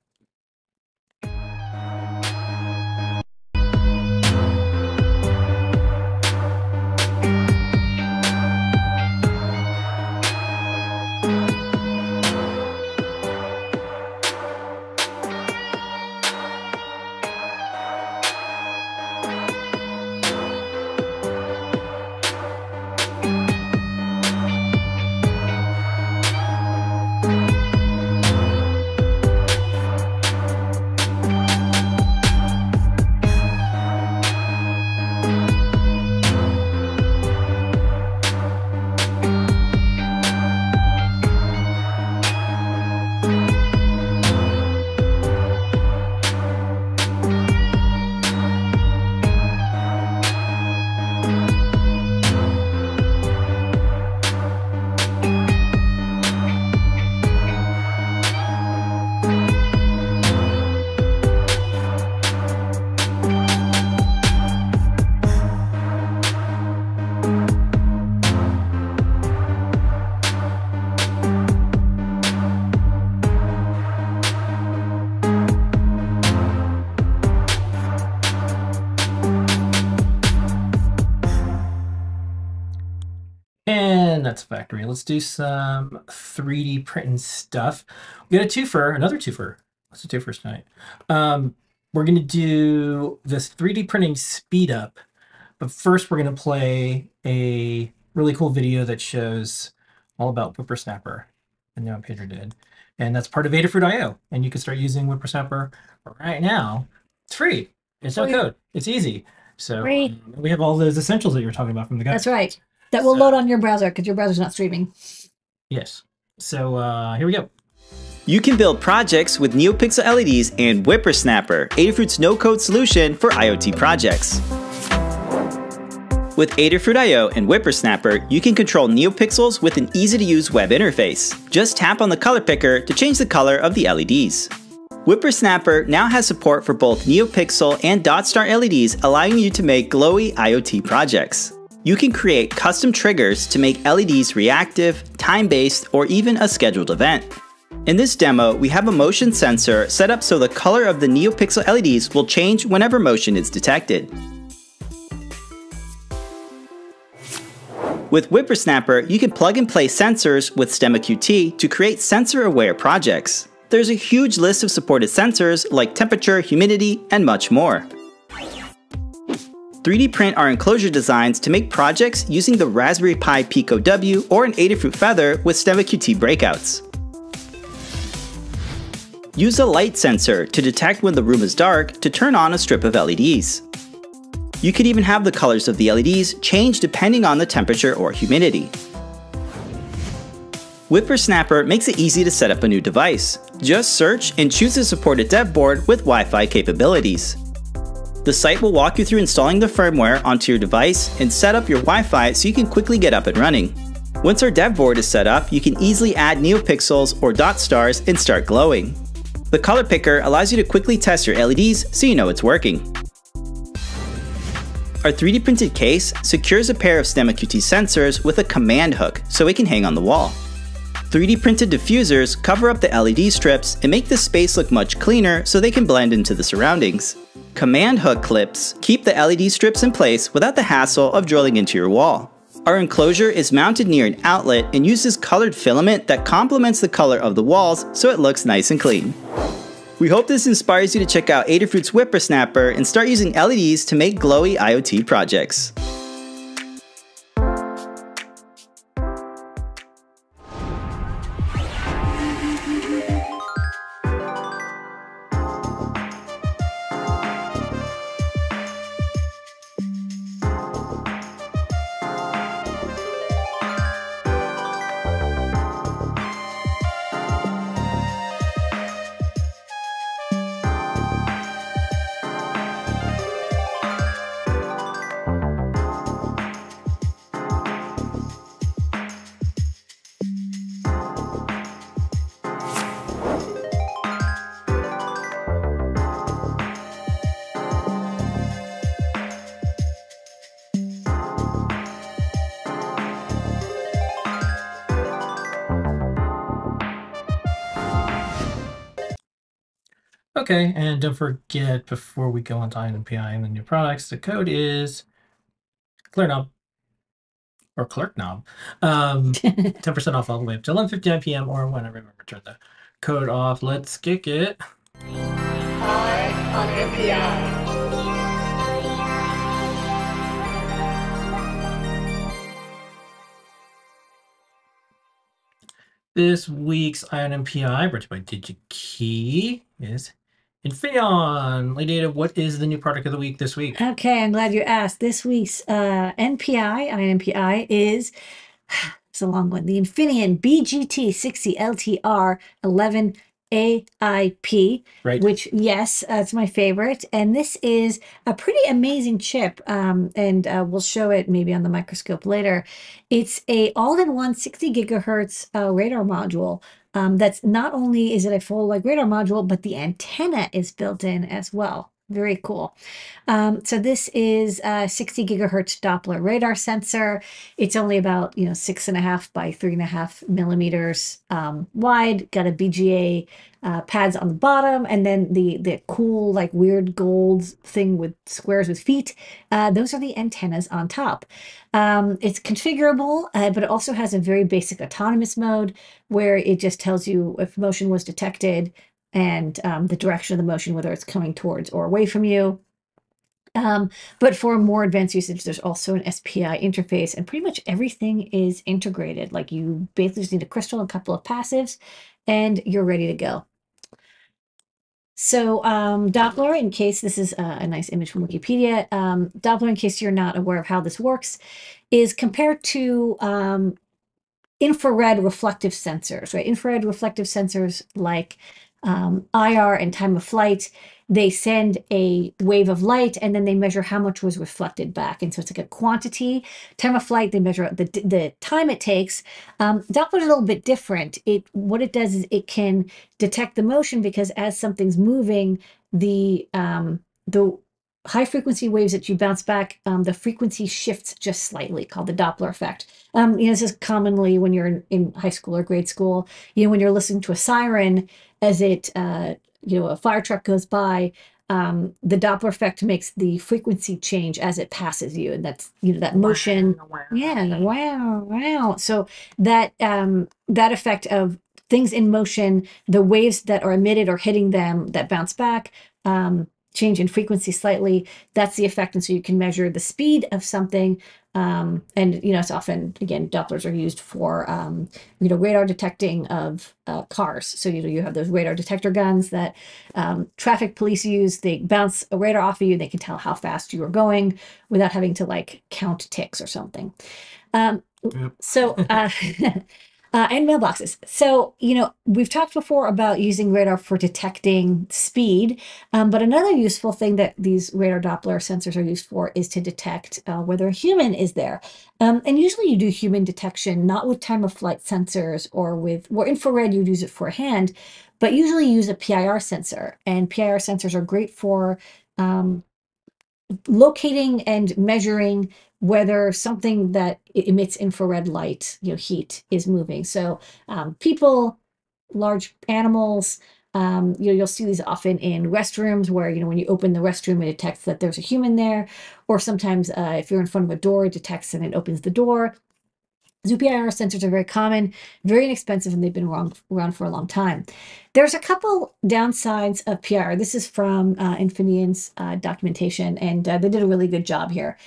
Factory. Let's do some 3D printing stuff. We got a twofer, another twofer. What's a twofer tonight? Um, we're gonna do this 3D printing speed up But first, we're going to play a really cool video that shows all about WipperSnapper, and Noah Pedro did. And that's part of Adafruit.io. And you can start using WipperSnapper right now. It's free. It's no code. It's easy. So um, we have all those essentials that you were talking about from the guide. That's right. That will So- load on your browser because your browser's not streaming. Yes. So uh, here we go. You can build projects with NeoPixel LEDs and WipperSnapper, Adafruit's no-code solution for IoT projects. With Adafruit.io and WipperSnapper, you can control NeoPixels with an easy-to-use web interface. Just tap on the color picker to change the color of the LEDs. WipperSnapper now has support for both NeoPixel and DotStar LEDs, allowing you to make glowy IoT projects. You can create custom triggers to make LEDs reactive, time-based, or even a scheduled event. In this demo, we have a motion sensor set up so the color of the NeoPixel LEDs will change whenever motion is detected. With WipperSnapper, you can plug and play sensors with Stemma Qt to create sensor-aware projects. There's a huge list of supported sensors like temperature, humidity, and much more. 3D print our enclosure designs to make projects using the Raspberry Pi Pico W or an Adafruit Feather with Stemma Qt breakouts. Use a light sensor to detect when the room is dark to turn on a strip of LEDs. You could even have the colors of the LEDs change depending on the temperature or humidity. WipperSnapper makes it easy to set up a new device. Just search and choose a supported dev board with Wi-Fi capabilities. The site will walk you through installing the firmware onto your device and set up your Wi-Fi so you can quickly get up and running. Once our dev board is set up, you can easily add NeoPixels or dot stars and start glowing. The color picker allows you to quickly test your LEDs so you know it's working. Our 3D printed case secures a pair of Stemma Qt sensors with a command hook so it can hang on the wall. 3D printed diffusers cover up the LED strips and make the space look much cleaner so they can blend into the surroundings. Command hook clips keep the LED strips in place without the hassle of drilling into your wall. Our enclosure is mounted near an outlet and uses colored filament that complements the color of the walls so it looks nice and clean. We hope this inspires you to check out Adafruit's WipperSnapper and start using LEDs to make glowy IoT projects. Okay, and don't forget before we go on to EYE ON NPI and the new products, the code is clear knob or clerk knob. Um, [LAUGHS] 10% off all the way up to 11:59 p.m. or when I remember turn the code off. Let's kick it. This week's EYE ON NPI, brought to you by DigiKey, is Infineon. Lady Ada, what is the new product of the week this week? Okay, I'm glad you asked. This week's uh, NPI, EYE ON NPI, is [SIGHS] it's a long one. The Infineon BGT 60 LTR 11 AIP, Right. which yes, uh, it's my favorite. And this is a pretty amazing chip. Um, and uh, we'll show it maybe on the microscope later. It's a all-in-one 60 gigahertz uh, radar module. Um, that's not only is it a full like radar module, but the antenna is built in as well. Very cool. Um, so this is a 60 gigahertz Doppler radar sensor. It's only about you know six and a half by three and a half millimeters um, wide. Got a BGA uh, pads on the bottom, and then the the cool like weird gold thing with squares with feet. Uh, those are the antennas on top. Um, it's configurable, uh, but it also has a very basic autonomous mode where it just tells you if motion was detected and um, the direction of the motion, whether it's coming towards or away from you. Um, but for more advanced usage, there's also an SPI interface, and pretty much everything is integrated. Like you basically just need a crystal, and a couple of passives, and you're ready to go. So um, Doppler, in case this is a, a nice image from Wikipedia, um, Doppler, in case you're not aware of how this works, is compared to um, infrared reflective sensors, right? Infrared reflective sensors like um, IR and time of flight, they send a wave of light and then they measure how much was reflected back. And so it's like a quantity. Time of flight, they measure the, the time it takes. Um, Doppler's a little bit different. It What it does is it can detect the motion because as something's moving, the um, the high frequency waves that you bounce back, um, the frequency shifts just slightly, called the Doppler effect. Um, you know, this is commonly when you're in, in, high school or grade school. You know, when you're listening to a siren as it, uh, you know, a fire truck goes by. Um, the Doppler effect makes the frequency change as it passes you, and that's you know that motion. Wow, wow. Yeah, wow, wow. So that um, that effect of things in motion, the waves that are emitted or hitting them that bounce back, um, change in frequency slightly. That's the effect. And so you can measure the speed of something. Um, and, you know, it's often, again, Dopplers are used for, um, you know, radar detecting of uh, cars. So, you know, you have those radar detector guns that um, traffic police use. They bounce a radar off of you. They can tell how fast you are going without having to like count ticks or something. Um, Yep. so, uh, [LAUGHS] [LAUGHS] uh, and mailboxes. So, you know, we've talked before about using radar for detecting speed, um, but another useful thing that these radar Doppler sensors are used for is to detect uh, whether a human is there. Um, and usually you do human detection, not with time of flight sensors or with, or infrared, you'd use it for hand, but usually use a PIR sensor. And PIR sensors are great for um, locating and measuring whether something that emits infrared light, you know, heat is moving. So um, people, large animals, um, you know, you'll see these often in restrooms where, you know, when you open the restroom, it detects that there's a human there. Or sometimes uh, if you're in front of a door, it detects and it opens the door. ZPIR sensors are very common, very inexpensive, and they've been around, around for a long time. There's a couple downsides of PIR. This is from uh, Infineon's uh, documentation, and uh, they did a really good job here.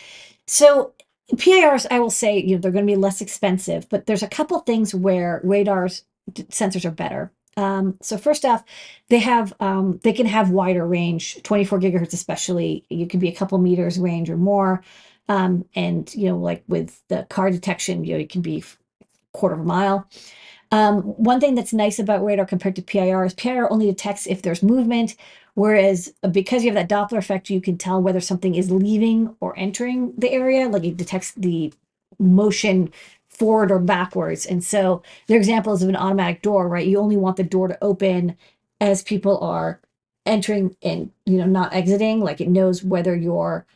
So PIRs, I will say, you know, they're going to be less expensive, but there's a couple things where radars sensors are better. Um, so first off, they have um, they can have wider range, 24 gigahertz especially. You can be a couple meters range or more. Um, and you know, like with the car detection, you know, it can be quarter of a mile. Um, one thing that's nice about radar compared to PIR is PIR only detects if there's movement, whereas uh, because you have that Doppler effect, you can tell whether something is leaving or entering the area. Like it detects the motion forward or backwards. And so their examples of an automatic door, right? You only want the door to open as people are entering and you know not exiting. Like it knows whether you're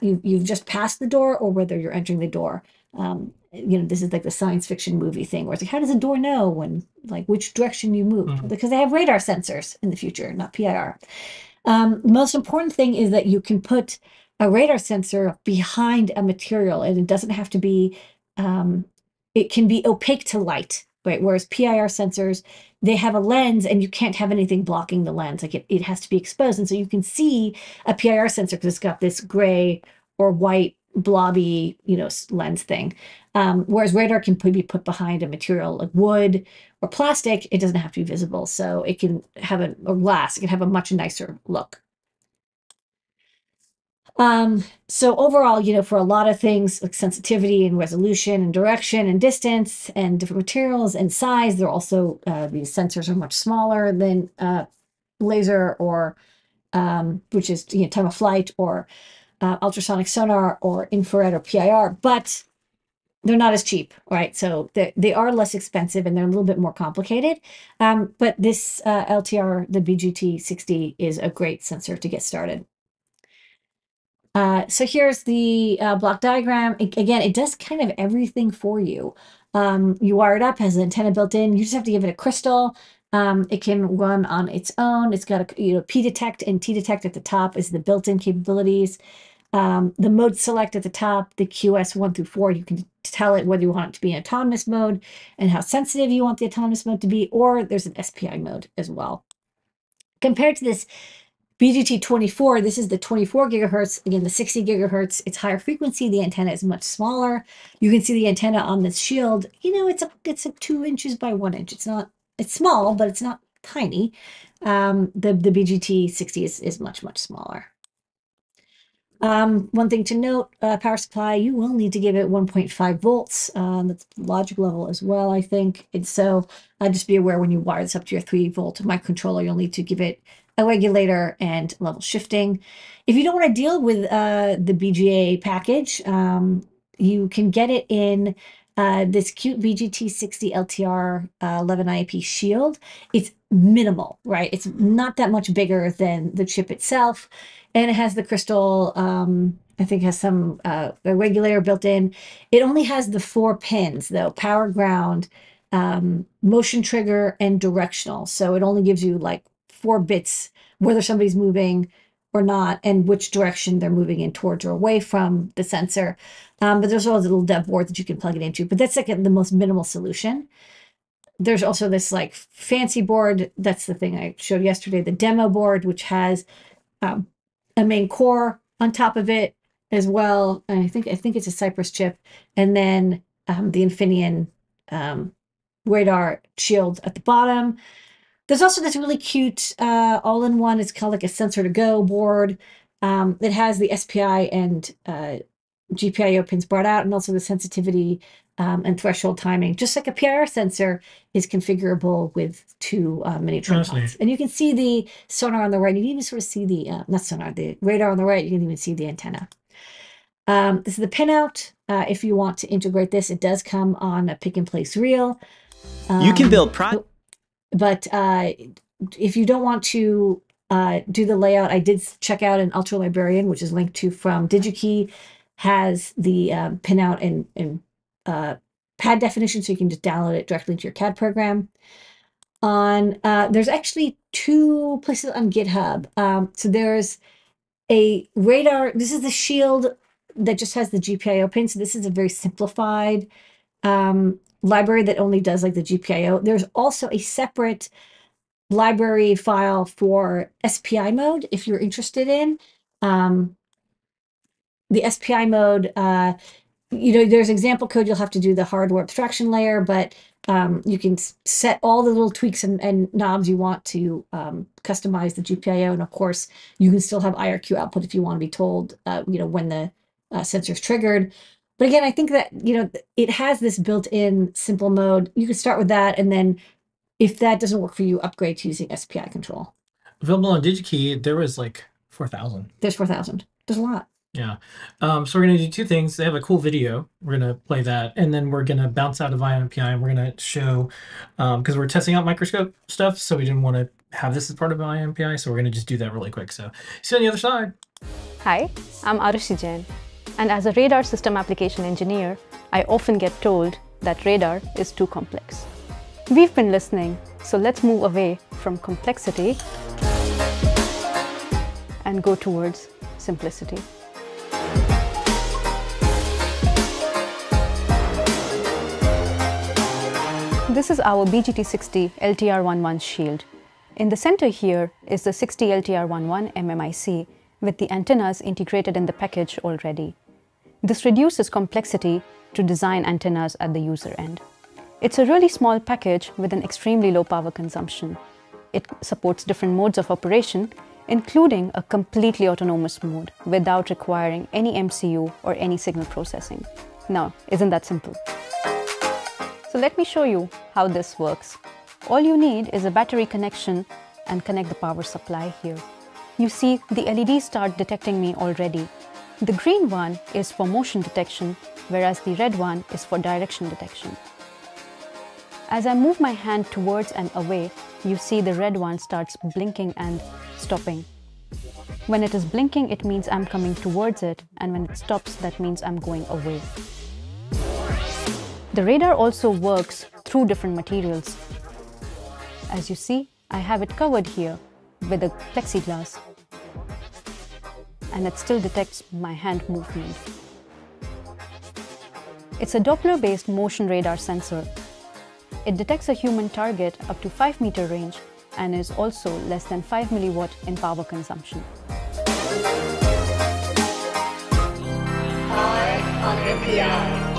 you you've just passed the door or whether you're entering the door. Um, you know, this is like the science fiction movie thing where it's like, how does a door know when like which direction you move? Mhm. Because they have radar sensors in the future, not PIR. Um, the most important thing is that you can put a radar sensor behind a material and it doesn't have to be um, it can be opaque to light right whereas pir sensors they have a lens and you can't have anything blocking the lens like it, it has to be exposed and so you can see a pir sensor because it's got this gray or white blobby you know lens thing. Um, whereas radar can be put behind a material like wood or plastic it doesn't have to be visible. So it can have a or glass it can have a much nicer look. Um, so overall, you know, for a lot of things like sensitivity and resolution and direction and distance and different materials and size, they're also uh, these sensors are much smaller than uh, laser or um, which is you know time of flight or uh, ultrasonic sonar or infrared or PIR, but they're not as cheap, right? So they they are less expensive and they're a little bit more complicated. Um, but this uh, LTR, the BGT 60, is a great sensor to get started. Uh, so here's the uh, block diagram. A- again, it does kind of everything for you. Um, you wire it up, has an antenna built in. You just have to give it a crystal. Um, it can run on its own. It's got a you know P detect and T detect at the top is the built-in capabilities. Um, the mode select at the top, the QS one through four, you can tell it whether you want it to be in autonomous mode and how sensitive you want the autonomous mode to be, or there's an SPI mode as well. Compared to this BGT24, this is the 24 gigahertz. Again, the 60 gigahertz, it's higher frequency. The antenna is much smaller. You can see the antenna on this shield. You know, it's a it's a two inches by one inch. It's not it's small, but it's not tiny. Um, the the BGT 60 is, is much much smaller. Um, one thing to note, uh, power supply, you will need to give it 1.5 volts. Um, that's logic level as well, I think. And so uh, just be aware when you wire this up to your 3 volt microcontroller, you'll need to give it a regulator and level shifting. If you don't want to deal with uh, the BGA package, um, you can get it in uh, this cute BGT60 LTR uh, 11 IAP shield. It's minimal, right? It's not that much bigger than the chip itself. And it has the crystal, um, I think has some uh, regulator built in. It only has the four pins though, power ground, um, motion trigger, and directional. So it only gives you like four bits, whether somebody's moving or not, and which direction they're moving in towards or away from the sensor. Um, but there's also a little dev board that you can plug it into, but that's like the most minimal solution. There's also this like fancy board. That's the thing I showed yesterday, the demo board, which has um, a main core on top of it as well. And I think I think it's a Cypress chip, and then um, the Infineon um, radar shield at the bottom. There's also this really cute uh, all-in-one. It's called like a sensor to go board. Um, it has the SPI and uh, GPIO pins brought out, and also the sensitivity um, and threshold timing. Just like a PIR sensor is configurable with two uh, mini trimpots. And you can see the sonar on the right. You can even sort of see the, uh, not sonar, the radar on the right. You can even see the antenna. Um, this is the pinout. Uh, if you want to integrate this, it does come on a pick and place reel. Um, you can build pro but uh, if you don't want to uh, do the layout, I did check out an Ultra Librarian, which is linked to from DigiKey, has the um, pinout and, and uh, pad definition, so you can just download it directly to your CAD program. On uh, there's actually two places on GitHub. Um, so there's a radar. This is the shield that just has the GPIO pin. So this is a very simplified um, library that only does like the GPIO. There's also a separate library file for SPI mode if you're interested in. Um, the SPI mode, uh, you know, there's example code. You'll have to do the hardware abstraction layer, but um, you can set all the little tweaks and, and knobs you want to um, customize the GPIO. And of course, you can still have IRQ output if you want to be told, uh, you know, when the uh, sensor is triggered. But again, I think that, you know, it has this built-in simple mode. You can start with that. And then if that doesn't work for you, upgrade to using SPI control. Available on DigiKey, there was like 4,000. There's 4,000. There's a lot. Yeah. Um, so we're going to do two things. They have a cool video. We're going to play that. And then we're going to bounce out of EYE ON NPI and we're going to show, because um, we're testing out microscope stuff. So we didn't want to have this as part of EYE ON NPI. So we're going to just do that really quick. So see you on the other side. Hi, I'm Arushi Jain. And as a radar system application engineer, I often get told that radar is too complex. We've been listening, so let's move away from complexity and go towards simplicity. This is our BGT60 LTR11 shield. In the center here is the 60 LTR11 MMIC with the antennas integrated in the package already. This reduces complexity to design antennas at the user end. It's a really small package with an extremely low power consumption. It supports different modes of operation, including a completely autonomous mode without requiring any MCU or any signal processing. Now, isn't that simple? So let me show you how this works. All you need is a battery connection and connect the power supply here. You see the LEDs start detecting me already the green one is for motion detection, whereas the red one is for direction detection. As I move my hand towards and away, you see the red one starts blinking and stopping. When it is blinking, it means I'm coming towards it, and when it stops, that means I'm going away. The radar also works through different materials. As you see, I have it covered here with a plexiglass and it still detects my hand movement. It's a Doppler-based motion radar sensor. It detects a human target up to 5 meter range and is also less than 5 milliwatt in power consumption. on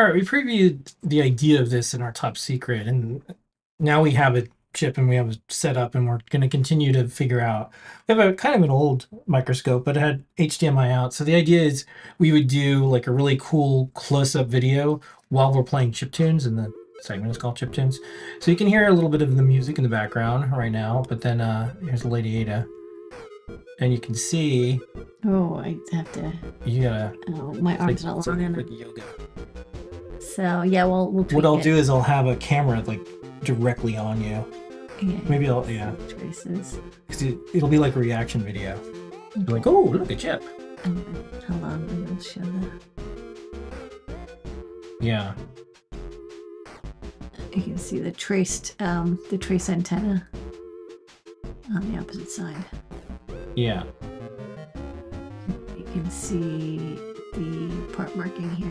All right, we previewed the idea of this in our top secret, and now we have a chip and we have it set up, and we're going to continue to figure out. We have a kind of an old microscope, but it had HDMI out. So the idea is we would do like a really cool close-up video while we're playing chip tunes, and the segment is called chip tunes. So you can hear a little bit of the music in the background right now, but then uh, here's Lady Ada, and you can see Oh, I have to. you gotta Oh, my arm's like, not long enough. yoga. So yeah, we'll we'll What I'll it. do is I'll have a camera like directly on you. Yeah, Maybe I'll yeah. traces. 'Cause it, it'll be like a reaction video. You're like, oh, look at Chip. Um, Hold on, maybe I'll show that. Yeah. You can see the traced um the trace antenna on the opposite side. Yeah. You can see the part marking here.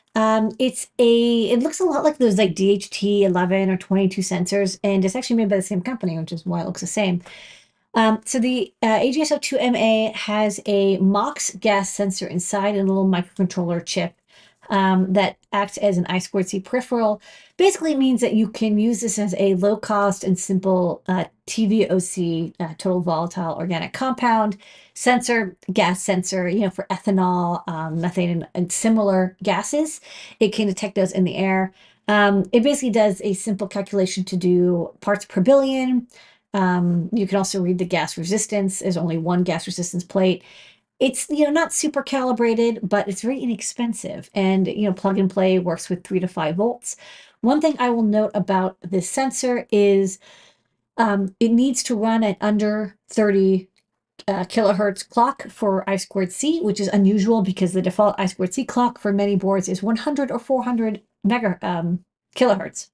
Um, it's a, it looks a lot like those like DHT 11 or 22 sensors, and it's actually made by the same company, which is why it looks the same. Um, so the uh, AGS O2MA has a MOX gas sensor inside and a little microcontroller chip um, that acts as an I2C peripheral. Basically, means that you can use this as a low cost and simple uh, TVOC, uh, total volatile organic compound sensor, gas sensor, you know, for ethanol, um, methane, and, and similar gases. It can detect those in the air. Um, it basically does a simple calculation to do parts per billion. Um, you can also read the gas resistance. There's only one gas resistance plate. It's you know not super calibrated, but it's very inexpensive, and you know plug and play works with three to five volts. One thing I will note about this sensor is um, it needs to run at under 30 uh, kilohertz clock for I squared C, which is unusual because the default I squared C clock for many boards is 100 or 400 mega um, kilohertz.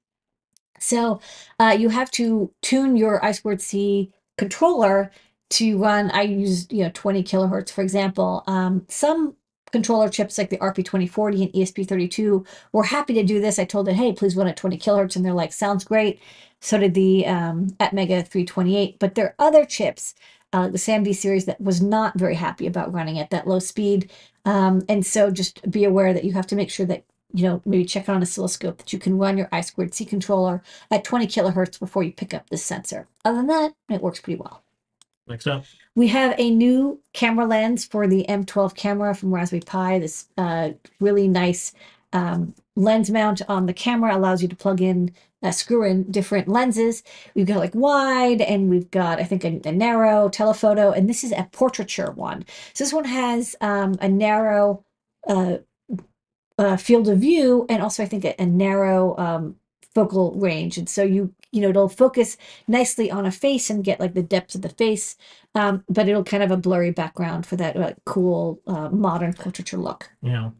So uh, you have to tune your I squared C controller to run. I use you know 20 kilohertz, for example. Um, some controller chips like the RP2040 and ESP32 were happy to do this. I told it, hey, please run at 20 kilohertz, and they're like, sounds great. So did the um, Atmega 328. But there are other chips, uh, the SAMD series, that was not very happy about running at that low speed. Um, and so just be aware that you have to make sure that you know maybe check on an oscilloscope that you can run your I squared C controller at 20 kilohertz before you pick up this sensor. Other than that, it works pretty well. Next up. We have a new camera lens for the M12 camera from Raspberry Pi. This uh, really nice um, lens mount on the camera allows you to plug in, uh, screw in different lenses. We've got like wide and we've got, I think, a, a narrow telephoto, and this is a portraiture one. So this one has um, a narrow uh, uh, field of view and also, I think, a, a narrow um, focal range. And so you, you know, it'll focus nicely on a face and get like the depth of the face um, but it'll kind of a blurry background for that uh, cool uh, modern portraiture look. Yeah.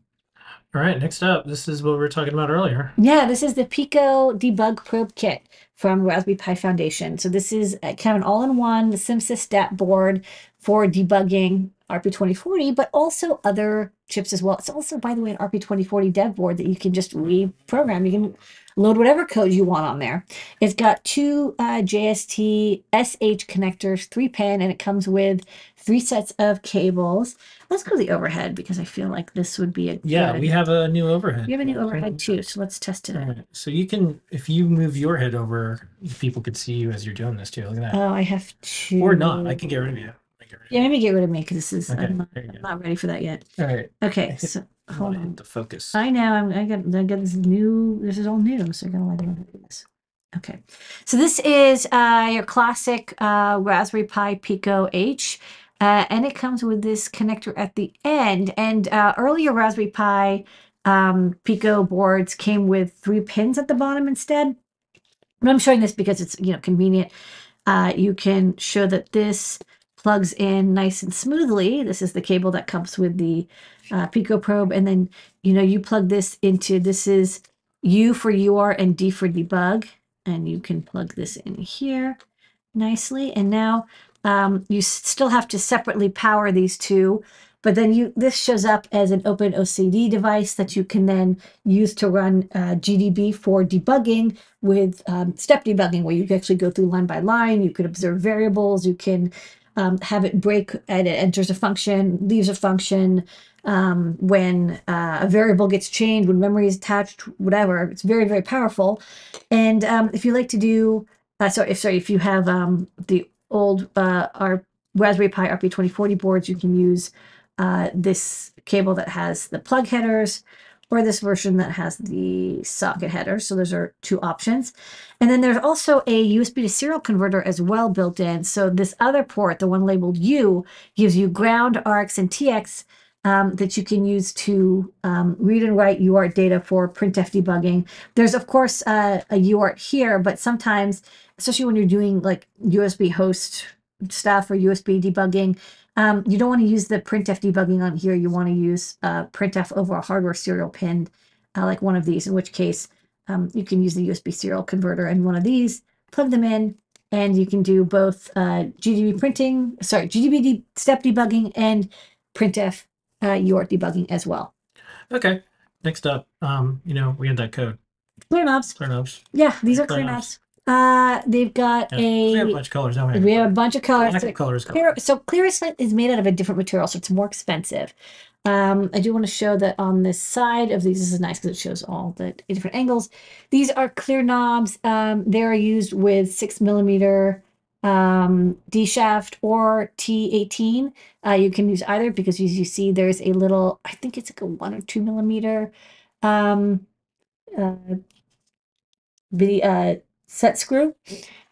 All right. Next up. This is what we were talking about earlier. Yeah, this is the Pico Debug Probe Kit from Raspberry Pi Foundation. So this is a, kind of an all-in-one CMSIS-DAP board for debugging RP2040, but also other chips as well. It's also, by the way, an RP2040 dev board that you can just reprogram. You can load whatever code you want on there. It's got two uh, JST SH connectors, three pin, and it comes with three sets of cables. Let's go to the overhead because I feel like this would be a Yeah, good- we have a new overhead. we have a new overhead too, so let's test it out. right. So you can, if you move your head over, people could see you as you're doing this too. Look at that. Oh, I have to. or not. I can get rid of you. I can get rid of Yeah, maybe get rid of me because this is Okay, I'm, not, I'm not ready for that yet. All right. Okay, [LAUGHS] so hold on. the focus. I know I'm I got I got this new. This is all new, so I gotta let do this. Okay, so this is uh, your classic uh, Raspberry Pi Pico H. Uh, and it comes with this connector at the end. And uh, earlier Raspberry Pi um, Pico boards came with three pins at the bottom instead. But I'm showing this because it's you know convenient. Uh, you can show that this plugs in nice and smoothly. This is the cable that comes with the uh, Pico probe, and then you know you plug this into this is U for UART and D for debug, and you can plug this in here nicely. And now um, you still have to separately power these two, but then you this shows up as an OpenOCD device that you can then use to run uh, GDB for debugging with um, step debugging, where you actually go through line by line. You could observe variables. You can um, have it break and it enters a function, leaves a function. Um, when uh, a variable gets changed, when memory is attached, whatever, it's very, very powerful. And um, if you like to do, uh, sorry, if sorry, if you have um, the old uh, our Raspberry Pi RP2040 boards, you can use uh, this cable that has the plug headers or this version that has the socket headers. So those are two options. And then there's also a USB to serial converter as well built in. So this other port, the one labeled U, gives you ground, RX, and TX um, that you can use to um, read and write UART data for printf debugging. There's of course uh, a UART here, but sometimes, especially when you're doing like USB host stuff or USB debugging, um, you don't want to use the printf debugging on here. You want to use uh, printf over a hardware serial pin, uh, like one of these. In which case, um, you can use the USB serial converter and one of these, plug them in, and you can do both uh, GDB printing, sorry, GDB de- step debugging and printf uh, UART debugging as well. Okay. Next up, um, you know, we had that code. Clear knobs. Clear knobs. Yeah, these are Clear clear knobs. knobs. Uh, they've got Yeah. We have a a bunch of colors, don't we? we have a bunch of colors. Black colors. Clear, so clear is is made out of a different material, so it's more expensive. Um, I do want to show that on this side of these, this is nice because it shows all the different angles. These are clear knobs. Um, they are used with six millimeter um, D shaft or T18. Uh, you can use either because as you see, there's a little, I think it's like a one or two millimeter um, uh, the uh, set screw.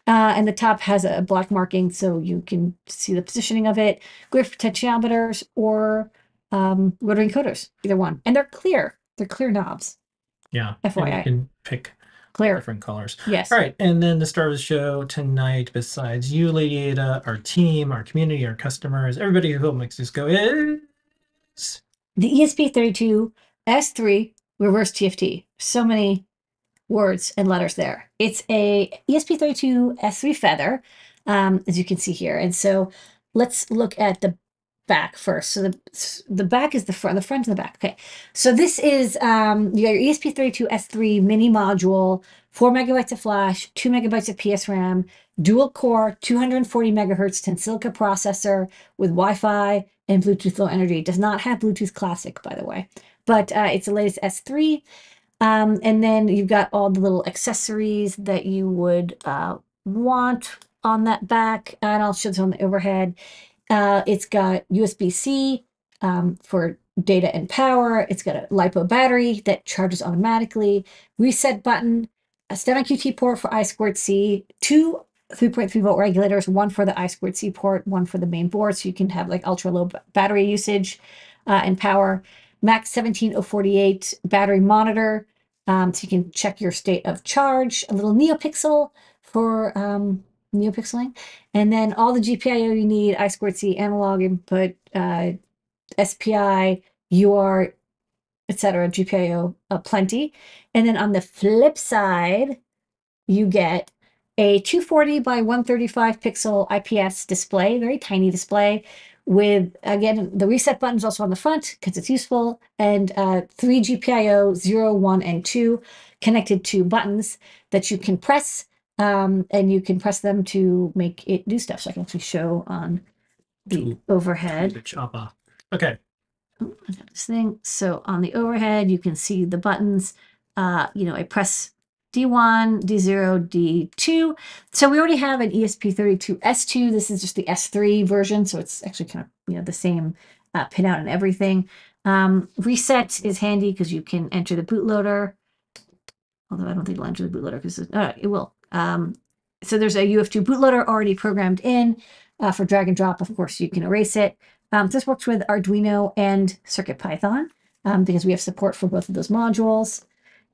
Uh, and the top has a black marking so you can see the positioning of it. For potentiometers or um, rotary encoders, either one. And they're clear. They're clear knobs. Yeah. And you can pick Clear. different colors. Yes. All right, and then the star of the show tonight, besides you, Lady Ada, our team, our community, our customers, everybody who helped make this go is The E ESP32 S3 reverse TFT. So many words and letters there. It's a ESP32 S3 feather, um, as you can see here. And so let's look at the back first. So the the back is the front, the front and the back. Okay. So this is um, you got your ESP32 S3 mini module, four megabytes of flash, two megabytes of PS RAM, dual core, 240 megahertz Tensilica processor with Wi-Fi and Bluetooth Low Energy. It does not have Bluetooth Classic, by the way, but uh, it's the latest S3. Um, and then you've got all the little accessories that you would uh, want on that back, and I'll show this on the overhead. Uh, it's got USB C um, for data and power. It's got a LiPo battery that charges automatically, reset button, a STEMMA QT port for I squared C, two 3.3 volt regulators, one for the I squared C port, one for the main board, so you can have like ultra low battery usage uh, and power. Max 17048 battery monitor, um, so you can check your state of charge. A little NeoPixel for um, NeoPixeling, and then all the GPIO you need: I squared C analog input, uh, SPI, UART, etc. GPIO uh, plenty. And then on the flip side, you get a 240 by 135 pixel IPS display, very tiny display, with again the reset button is also on the front because it's useful, and uh, three GPIO 0, 1, and 2 connected to buttons that you can press, um, and you can press them to make it do stuff. So I can actually show on the Ooh. overhead. chopper. Okay. Oh, I got this thing. So on the overhead, you can see the buttons. Uh, you know, I press D1, D0, D2. So we already have an E ESP32 S2. This is just the S3 version, so it's actually kind of you know the same uh, pinout and everything. Um, reset is handy because you can enter the bootloader. Although I don't think it'll enter the bootloader because it, uh, it will. Um, so there's a UF2 bootloader already programmed in. Uh, for drag and drop, of course, you can erase it. Um, this works with Arduino and CircuitPython um, because we have support for both of those modules.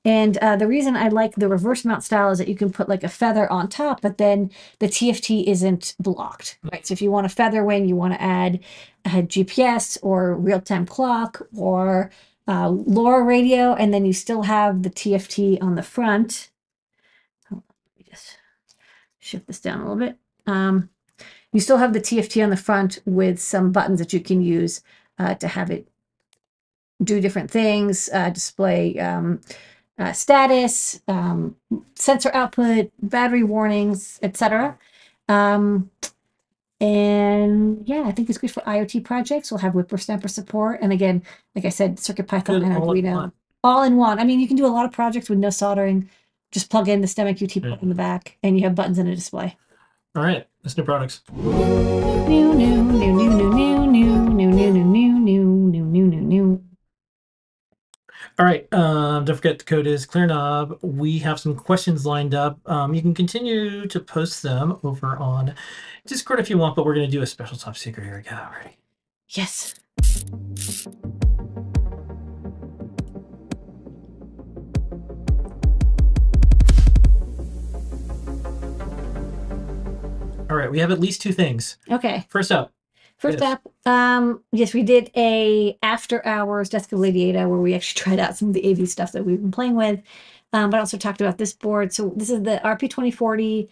And uh, the reason I like the reverse mount style is that you can put like a feather on top, but then the TFT isn't blocked, right? So if you want a feather wing, you want to add a GPS or real-time clock or uh, LoRa radio, and then you still have the TFT on the front. On, let me just shift this down a little bit. Um, you still have the TFT on the front with some buttons that you can use uh, to have it do different things, uh, display um, uh, status, um, sensor output, battery warnings, etc. Um, and yeah, I think it's good for IoT projects. We'll have WipperSnapper support, and again, like I said, CircuitPython Good, and Arduino, all in one. I mean, you can do a lot of projects with no soldering. Just plug in the STEMMA QT port in the back, and you have buttons and a display. All right, let's new products. New, new, new, new, new, new, new, new, new, new, new, new, new, new, new, new. All right, um, don't forget the code is ClearKnob. We have some questions lined up. Um, you can continue to post them over on Discord if you want, but we're going to do a special top secret. Here we go. Ready? Yes. All right, we have at least two things. Okay. First up, First Yes. up, um, yes, we did a after hours Desk of Lady Ada where we actually [LAUGHS] tried out some of the AV stuff that we've been playing with. Um, but also talked about this board. So this is the RP2040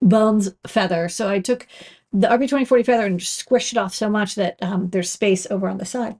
Bones Feather. So I took the RP2040 Feather and just squished it off so much that um, there's space over on the side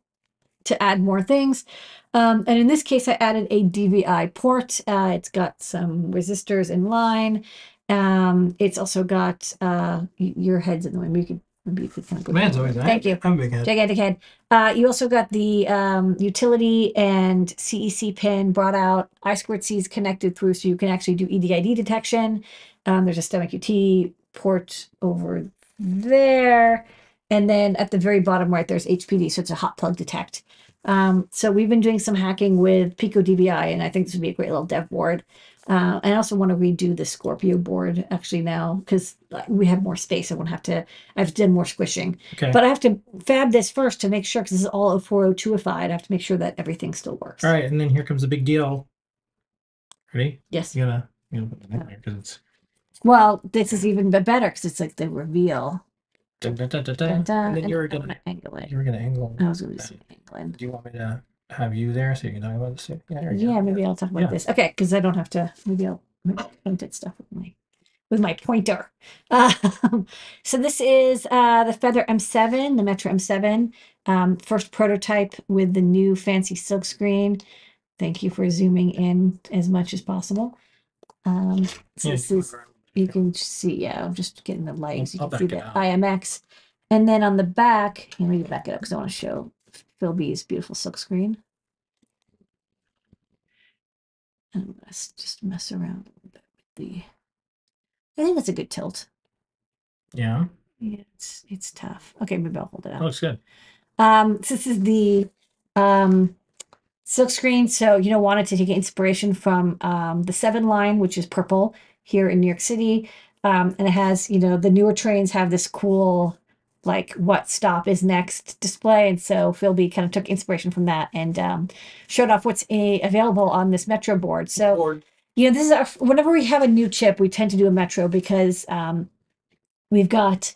to add more things. Um, and in this case, I added a DVI port. Uh, it's got some resistors in line. Um, it's also got uh, your heads in the way. You could, maybe you could kind of put man's always Thank you. I'm a big head. Gigantic head. Uh, you also got the um, utility and CEC pin brought out. I squared C is connected through, so you can actually do EDID detection. Um, there's a STEMMA QT port over there. And then at the very bottom right, there's HPD, so it's a hot plug detect. Um, so we've been doing some hacking with Pico DVI, and I think this would be a great little dev board. Uh, I also want to redo the Scorpio board actually now because we have more space. I won't have to. I've done more squishing. Okay. But I have to fab this first to make sure because this is all 0402ified. I have to make sure that everything still works. All right, and then here comes the big deal. Ready? Yes. You gotta, you gotta put that in there because it's. Well, this is even better because it's like the reveal. Dun, dun, dun, dun, dun. Dun, dun, And then and you were I'm gonna, gonna angle it. you were gonna angle. it. I was going to that. say angling. Do you want me to have you there so you can talk about this? Yeah, there you go. Yeah, maybe I'll talk about Yeah. this. Okay, because I don't have to. Maybe I'll maybe I'll point at stuff with my with my pointer. [LAUGHS] Um, so this is uh, the Feather M7, the Metro M7, um, first prototype with the new fancy silk screen. Thank you for zooming in as much as possible. Um, so Yeah, this you is you can see, yeah, I'm just getting the light. You I'll can see back the out. IMX. And then on the back, let me back it up because I want to show Phil B's beautiful silkscreen. And let's just mess around a little bit with the. I think that's a good tilt. Yeah, Yeah, it's it's tough. Okay, maybe I'll hold it up. looks good. Um, so this is the um, silk screen. So you know, wanted to take inspiration from um, the Seven line, which is purple here in New York City, um, and it has you know the newer trains have this cool like what stop is next display, and so PhilB kind of took inspiration from that and um, showed off what's a, available on this Metro board. So Board. you know, this is our whenever we have a new chip, we tend to do a Metro because um, we've got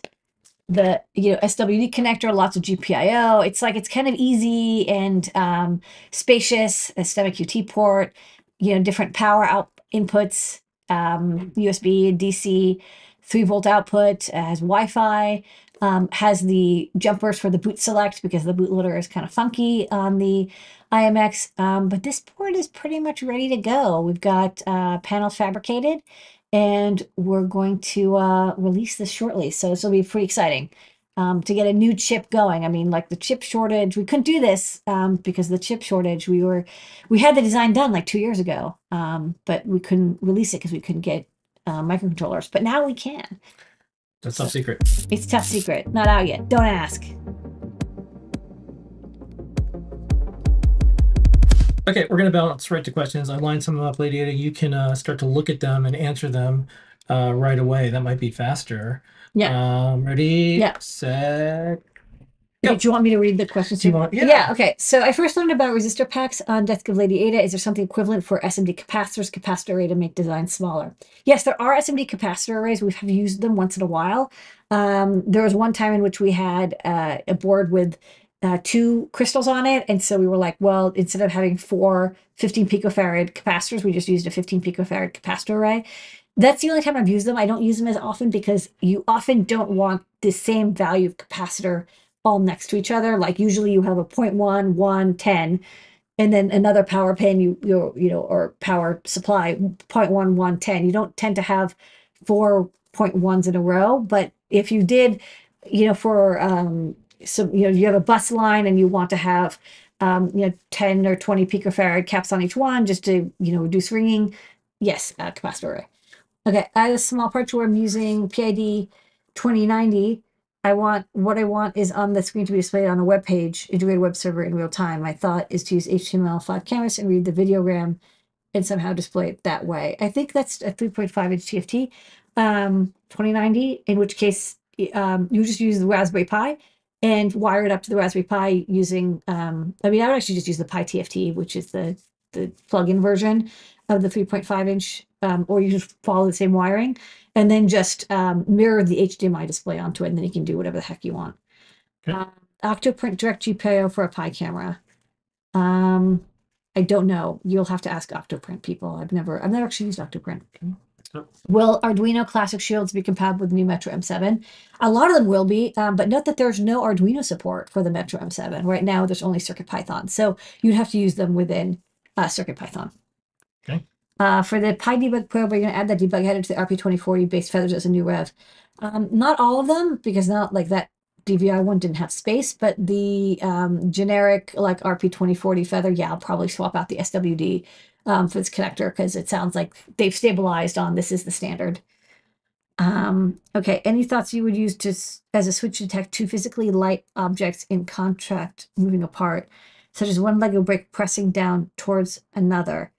the you know SWD connector, lots of GPIO. It's like it's kind of easy and um, spacious. A STEMMA QT port, you know, different power out inputs, um, USB, DC, three volt output, uh, has Wi-Fi. Um, has the jumpers for the boot select because the bootloader is kind of funky on the IMX. Um, but this board is pretty much ready to go. We've got uh, panels fabricated and we're going to uh, release this shortly. So this will be pretty exciting um, to get a new chip going. I mean, like the chip shortage, we couldn't do this um, because the chip shortage. We were, we had the design done like two years ago, um, but we couldn't release it because we couldn't get uh, microcontrollers. But now we can. That's top secret. It's top secret, not out yet. Don't ask. Okay, we're gonna bounce right to questions. I lined some of up, Lady Ada. You can uh, start to look at them and answer them. uh, right away. That might be faster. Yeah. Um, ready? Yeah. Set. Do you want me to read the questions? Do you want- yeah. Okay. So I first learned about resistor packs on Desk of Lady Ada. Is there something equivalent for SMD capacitors, capacitor array to make design smaller? Yes, there are SMD capacitor arrays. We have used them once in a while. Um, there was one time in which we had uh, a board with uh, two crystals on it, and so we were like, well, instead of having four 15 picofarad capacitors, we just used a 15 picofarad capacitor array. That's the only time I've used them. I don't use them as often because you often don't want the same value of capacitor all next to each other. Like usually you have a 0.1, 1, 10, and then another power pin, you you you know, or power supply 0.1, 1, 10. You don't tend to have four point ones in a row. But if you did, you know, for um so you know, you have a bus line and you want to have um, you know, 10 or 20 picofarad caps on each one just to, you know, reduce ringing. Yes, uh, capacitor array. Okay, as a small part where I'm using PID 2090, I want what I want is on the screen to be displayed on a web page, integrated web server in real time. My thought is to use HTML5 canvas and read the videogram and somehow display it that way. I think that's a 3.5 inch TFT um, 2090, in which case um, you just use the Raspberry Pi and wire it up to the Raspberry Pi using, um, I mean, I would actually just use the Pi TFT, which is the, the plug-in version of the 3.5 inch, um, or you just follow the same wiring and then just um, mirror the HDMI display onto it, and then you can do whatever the heck you want. Okay. Um, Octoprint Direct GPIO for a Pi camera. Um, I don't know. You'll have to ask Octoprint people. I've never, I've never actually used Octoprint. Yep. Will Arduino Classic Shields be compatible with the new Metro M7? A lot of them will be, um, but note that there's no Arduino support for the Metro M7. Right now, there's only CircuitPython, so you'd have to use them within uh, CircuitPython. Okay. Uh, for the Pi Debug Probe, we're going to add that debug header to the RP2040 base feathers as a new rev. Um, not all of them, because not like that DVI one didn't have space, but the um, generic like RP2040 feather, yeah, I'll probably swap out the SWD um, for this connector because it sounds like they've stabilized on this is the standard. Um, okay, any thoughts you would use to as a switch to detect two physically light objects in contract moving apart, such as one Lego brick pressing down towards another?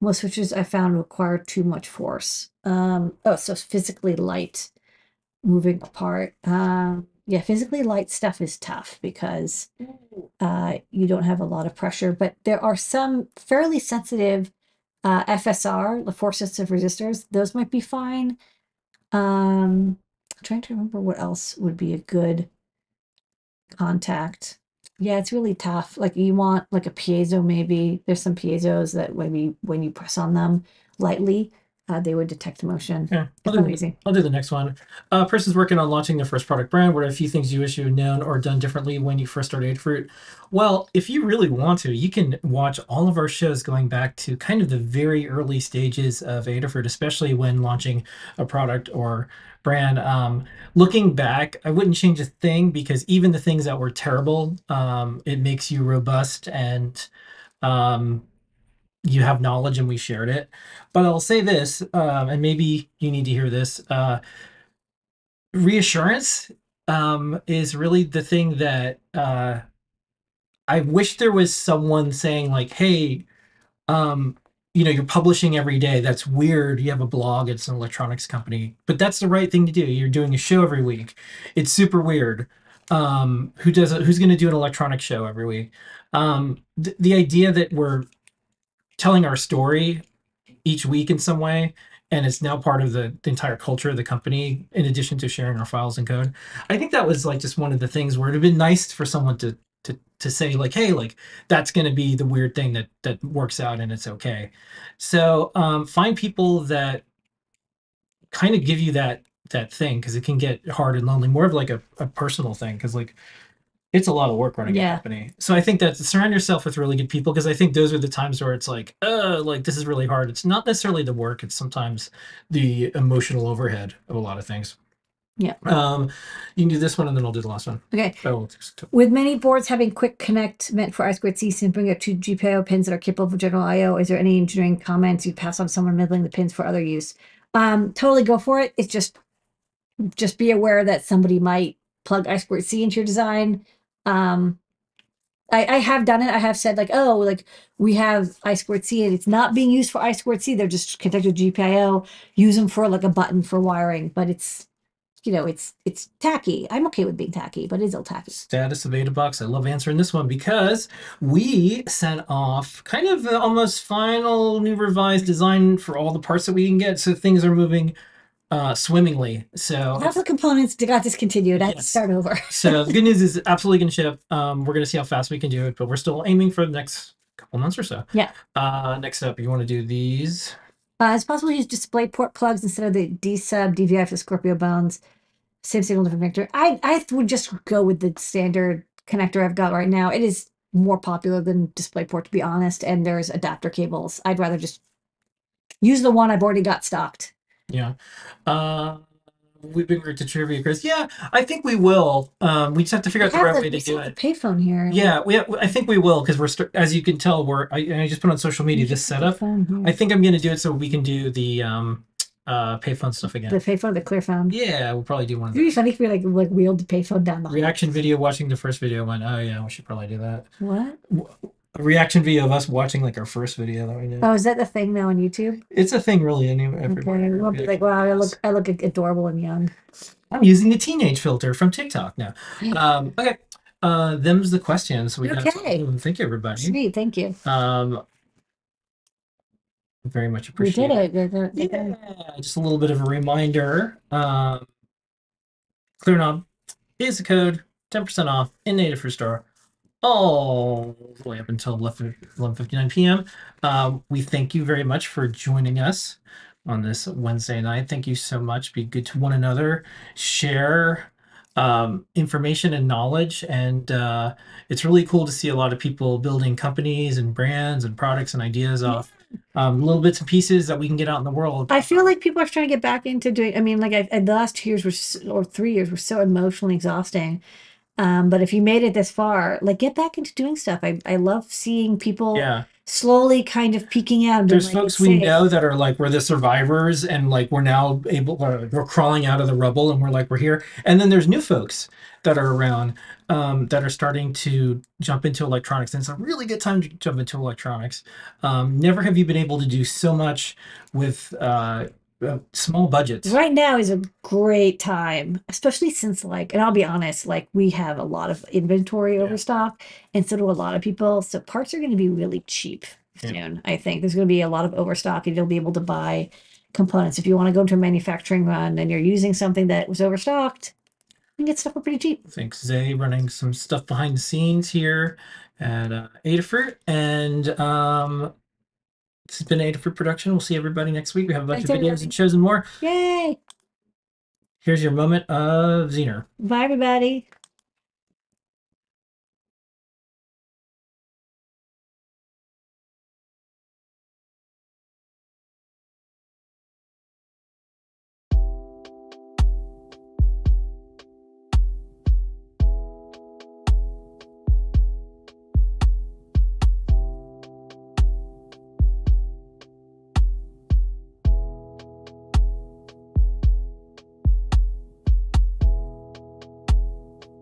Most switches I found require too much force. Um, oh, so physically light moving apart. Um, yeah, physically light stuff is tough because uh, you don't have a lot of pressure, but there are some fairly sensitive uh, FSR, the force sensitive resistors. Those might be fine. Um, I'm trying to remember what else would be a good contact. Yeah, it's really tough. Like you want like a piezo, maybe. There's some piezos that maybe when you press on them lightly, uh, they would detect motion. Yeah, I'll do, amazing. I'll do the next one. Uh, person's working on launching their first product brand. What are a few things you wish you had known or done differently when you first started Adafruit? Well, if you really want to, you can watch all of our shows going back to kind of the very early stages of Adafruit, especially when launching a product or brand. Um, looking back, I wouldn't change a thing because even the things that were terrible, um, it makes you robust and um, you have knowledge and we shared it. But I'll say this, um, and maybe you need to hear this. Uh, reassurance um, is really the thing that uh, I wish there was someone saying like, "Hey, um, you know, you're publishing every day. That's weird. You have a blog. It's an electronics company, but that's the right thing to do. You're doing a show every week. It's super weird. Um, who does it? Who's going to do an electronic show every week? Um, th- the idea that we're telling our story each week in some way and it's now part of the, the entire culture of the company in addition to sharing our files and code. I think that was like just one of the things where it'd have been nice for someone to to to say like hey like that's going to be the weird thing that that works out and it's okay. So um find people that kind of give you that that thing because it can get hard and lonely more of like a, a personal thing because like it's a lot of work running Yeah. a company so i think that surround yourself with really good people because i think those are the times where it's like uh like this is really hard it's not necessarily the work it's sometimes the emotional overhead of a lot of things Yeah. um you can do this one and then i'll do the last one Okay. oh With many boards having quick connect meant for I squared C and bring up two GPIO pins that are capable of general IO, is there any engineering comments you'd pass on someone middling the pins for other use? Um, totally go for it. It's just just be aware that somebody might plug I squared C into your design. Um, I, I have done it. I have said like, oh, like we have I squared C and it's not being used for I squared C. They're just connected to GPIO. Use them for like a button for wiring, but it's you know it's it's tacky. I'm okay with being tacky, but it's still tacky. Status of AdaBox. I love answering this one because we sent off kind of the almost final new revised design for all the parts that we can get, so things are moving uh, swimmingly. So Half the components got discontinued. I had to Yes. start over. [LAUGHS] So the good news is it's absolutely going to ship. Um, we're going to see how fast we can do it, but we're still aiming for the next couple months or so. Yeah. Uh, next up, you want to do these? Uh, it's possible to use display port plugs instead of the D sub DVI for Scorpio bones. Same signal, different connector. I I would just go with the standard connector I've got right now. It is more popular than DisplayPort to be honest, and there's adapter cables. I'd rather just use the one I've already got stocked. Yeah. Uh, we've been great to trivia, Chris. Yeah, I think we will. Um, we just have to figure out the have right the- way to we do have it. the payphone here. Yeah, we, I think we will because we're st- as you can tell we're I, I just put on social media this setup. I think I'm gonna do it so we can do the um uh payphone stuff again. the payphone, the clear phone. Yeah, we'll probably do one of It'd be those. funny if we like like wheeled the payphone down the hall. Reaction video watching the first video went, oh yeah, we should probably do that. What? A reaction video of us watching like our first video that we did. Oh, is that the thing now on YouTube? It's a thing really any Okay, we'll be like, wow, I look, I look adorable and young. I'm using the teenage filter from TikTok now. [GASPS] Um okay. Uh them's the questions. We got Okay. thank you everybody. Sweet, thank you. Um very much appreciate. We did it. Yeah, just a little bit of a reminder. Um, ClearNob is the code, 10% off in Adafruit Store, all the way up until 11 11:59 p.m. Um, we thank you very much for joining us on this Wednesday night. Thank you so much. Be good to one another. Share um, information and knowledge, and uh, it's really cool to see a lot of people building companies and brands and products and ideas off um, little bits and pieces that we can get out in the world. I feel like people are trying to get back into doing. I mean, like I, the last two years were s- or three years were so emotionally exhausting. Um, but if you made it this far, like get back into doing stuff. I, I love seeing people yeah, slowly kind of peeking out. there's like, folks we safe." know that are like we're the survivors, and like we're now able, uh, we're crawling out of the rubble, and we're like we're here. And then there's new folks that are around um, that are starting to jump into electronics, and it's a really good time to jump into electronics. Um, never have you been able to do so much with uh, uh, small budgets. Right now is a great time, especially since like, and I'll be honest, like we have a lot of inventory Yeah. overstock, and so do a lot of people. So parts are going to be really cheap Yeah. soon. I think there's going to be a lot of overstock, and you'll be able to buy components if you want to go into a manufacturing run and you're using something that was overstocked. You can get stuff for pretty cheap. Thanks, Zay, running some stuff behind the scenes here at uh, Adafruit. And um, this has been Adafruit Production. We'll see everybody next week. We have a bunch Thanks, of videos everybody. and shows and more. Yay! Here's your moment of Zener. Bye, everybody.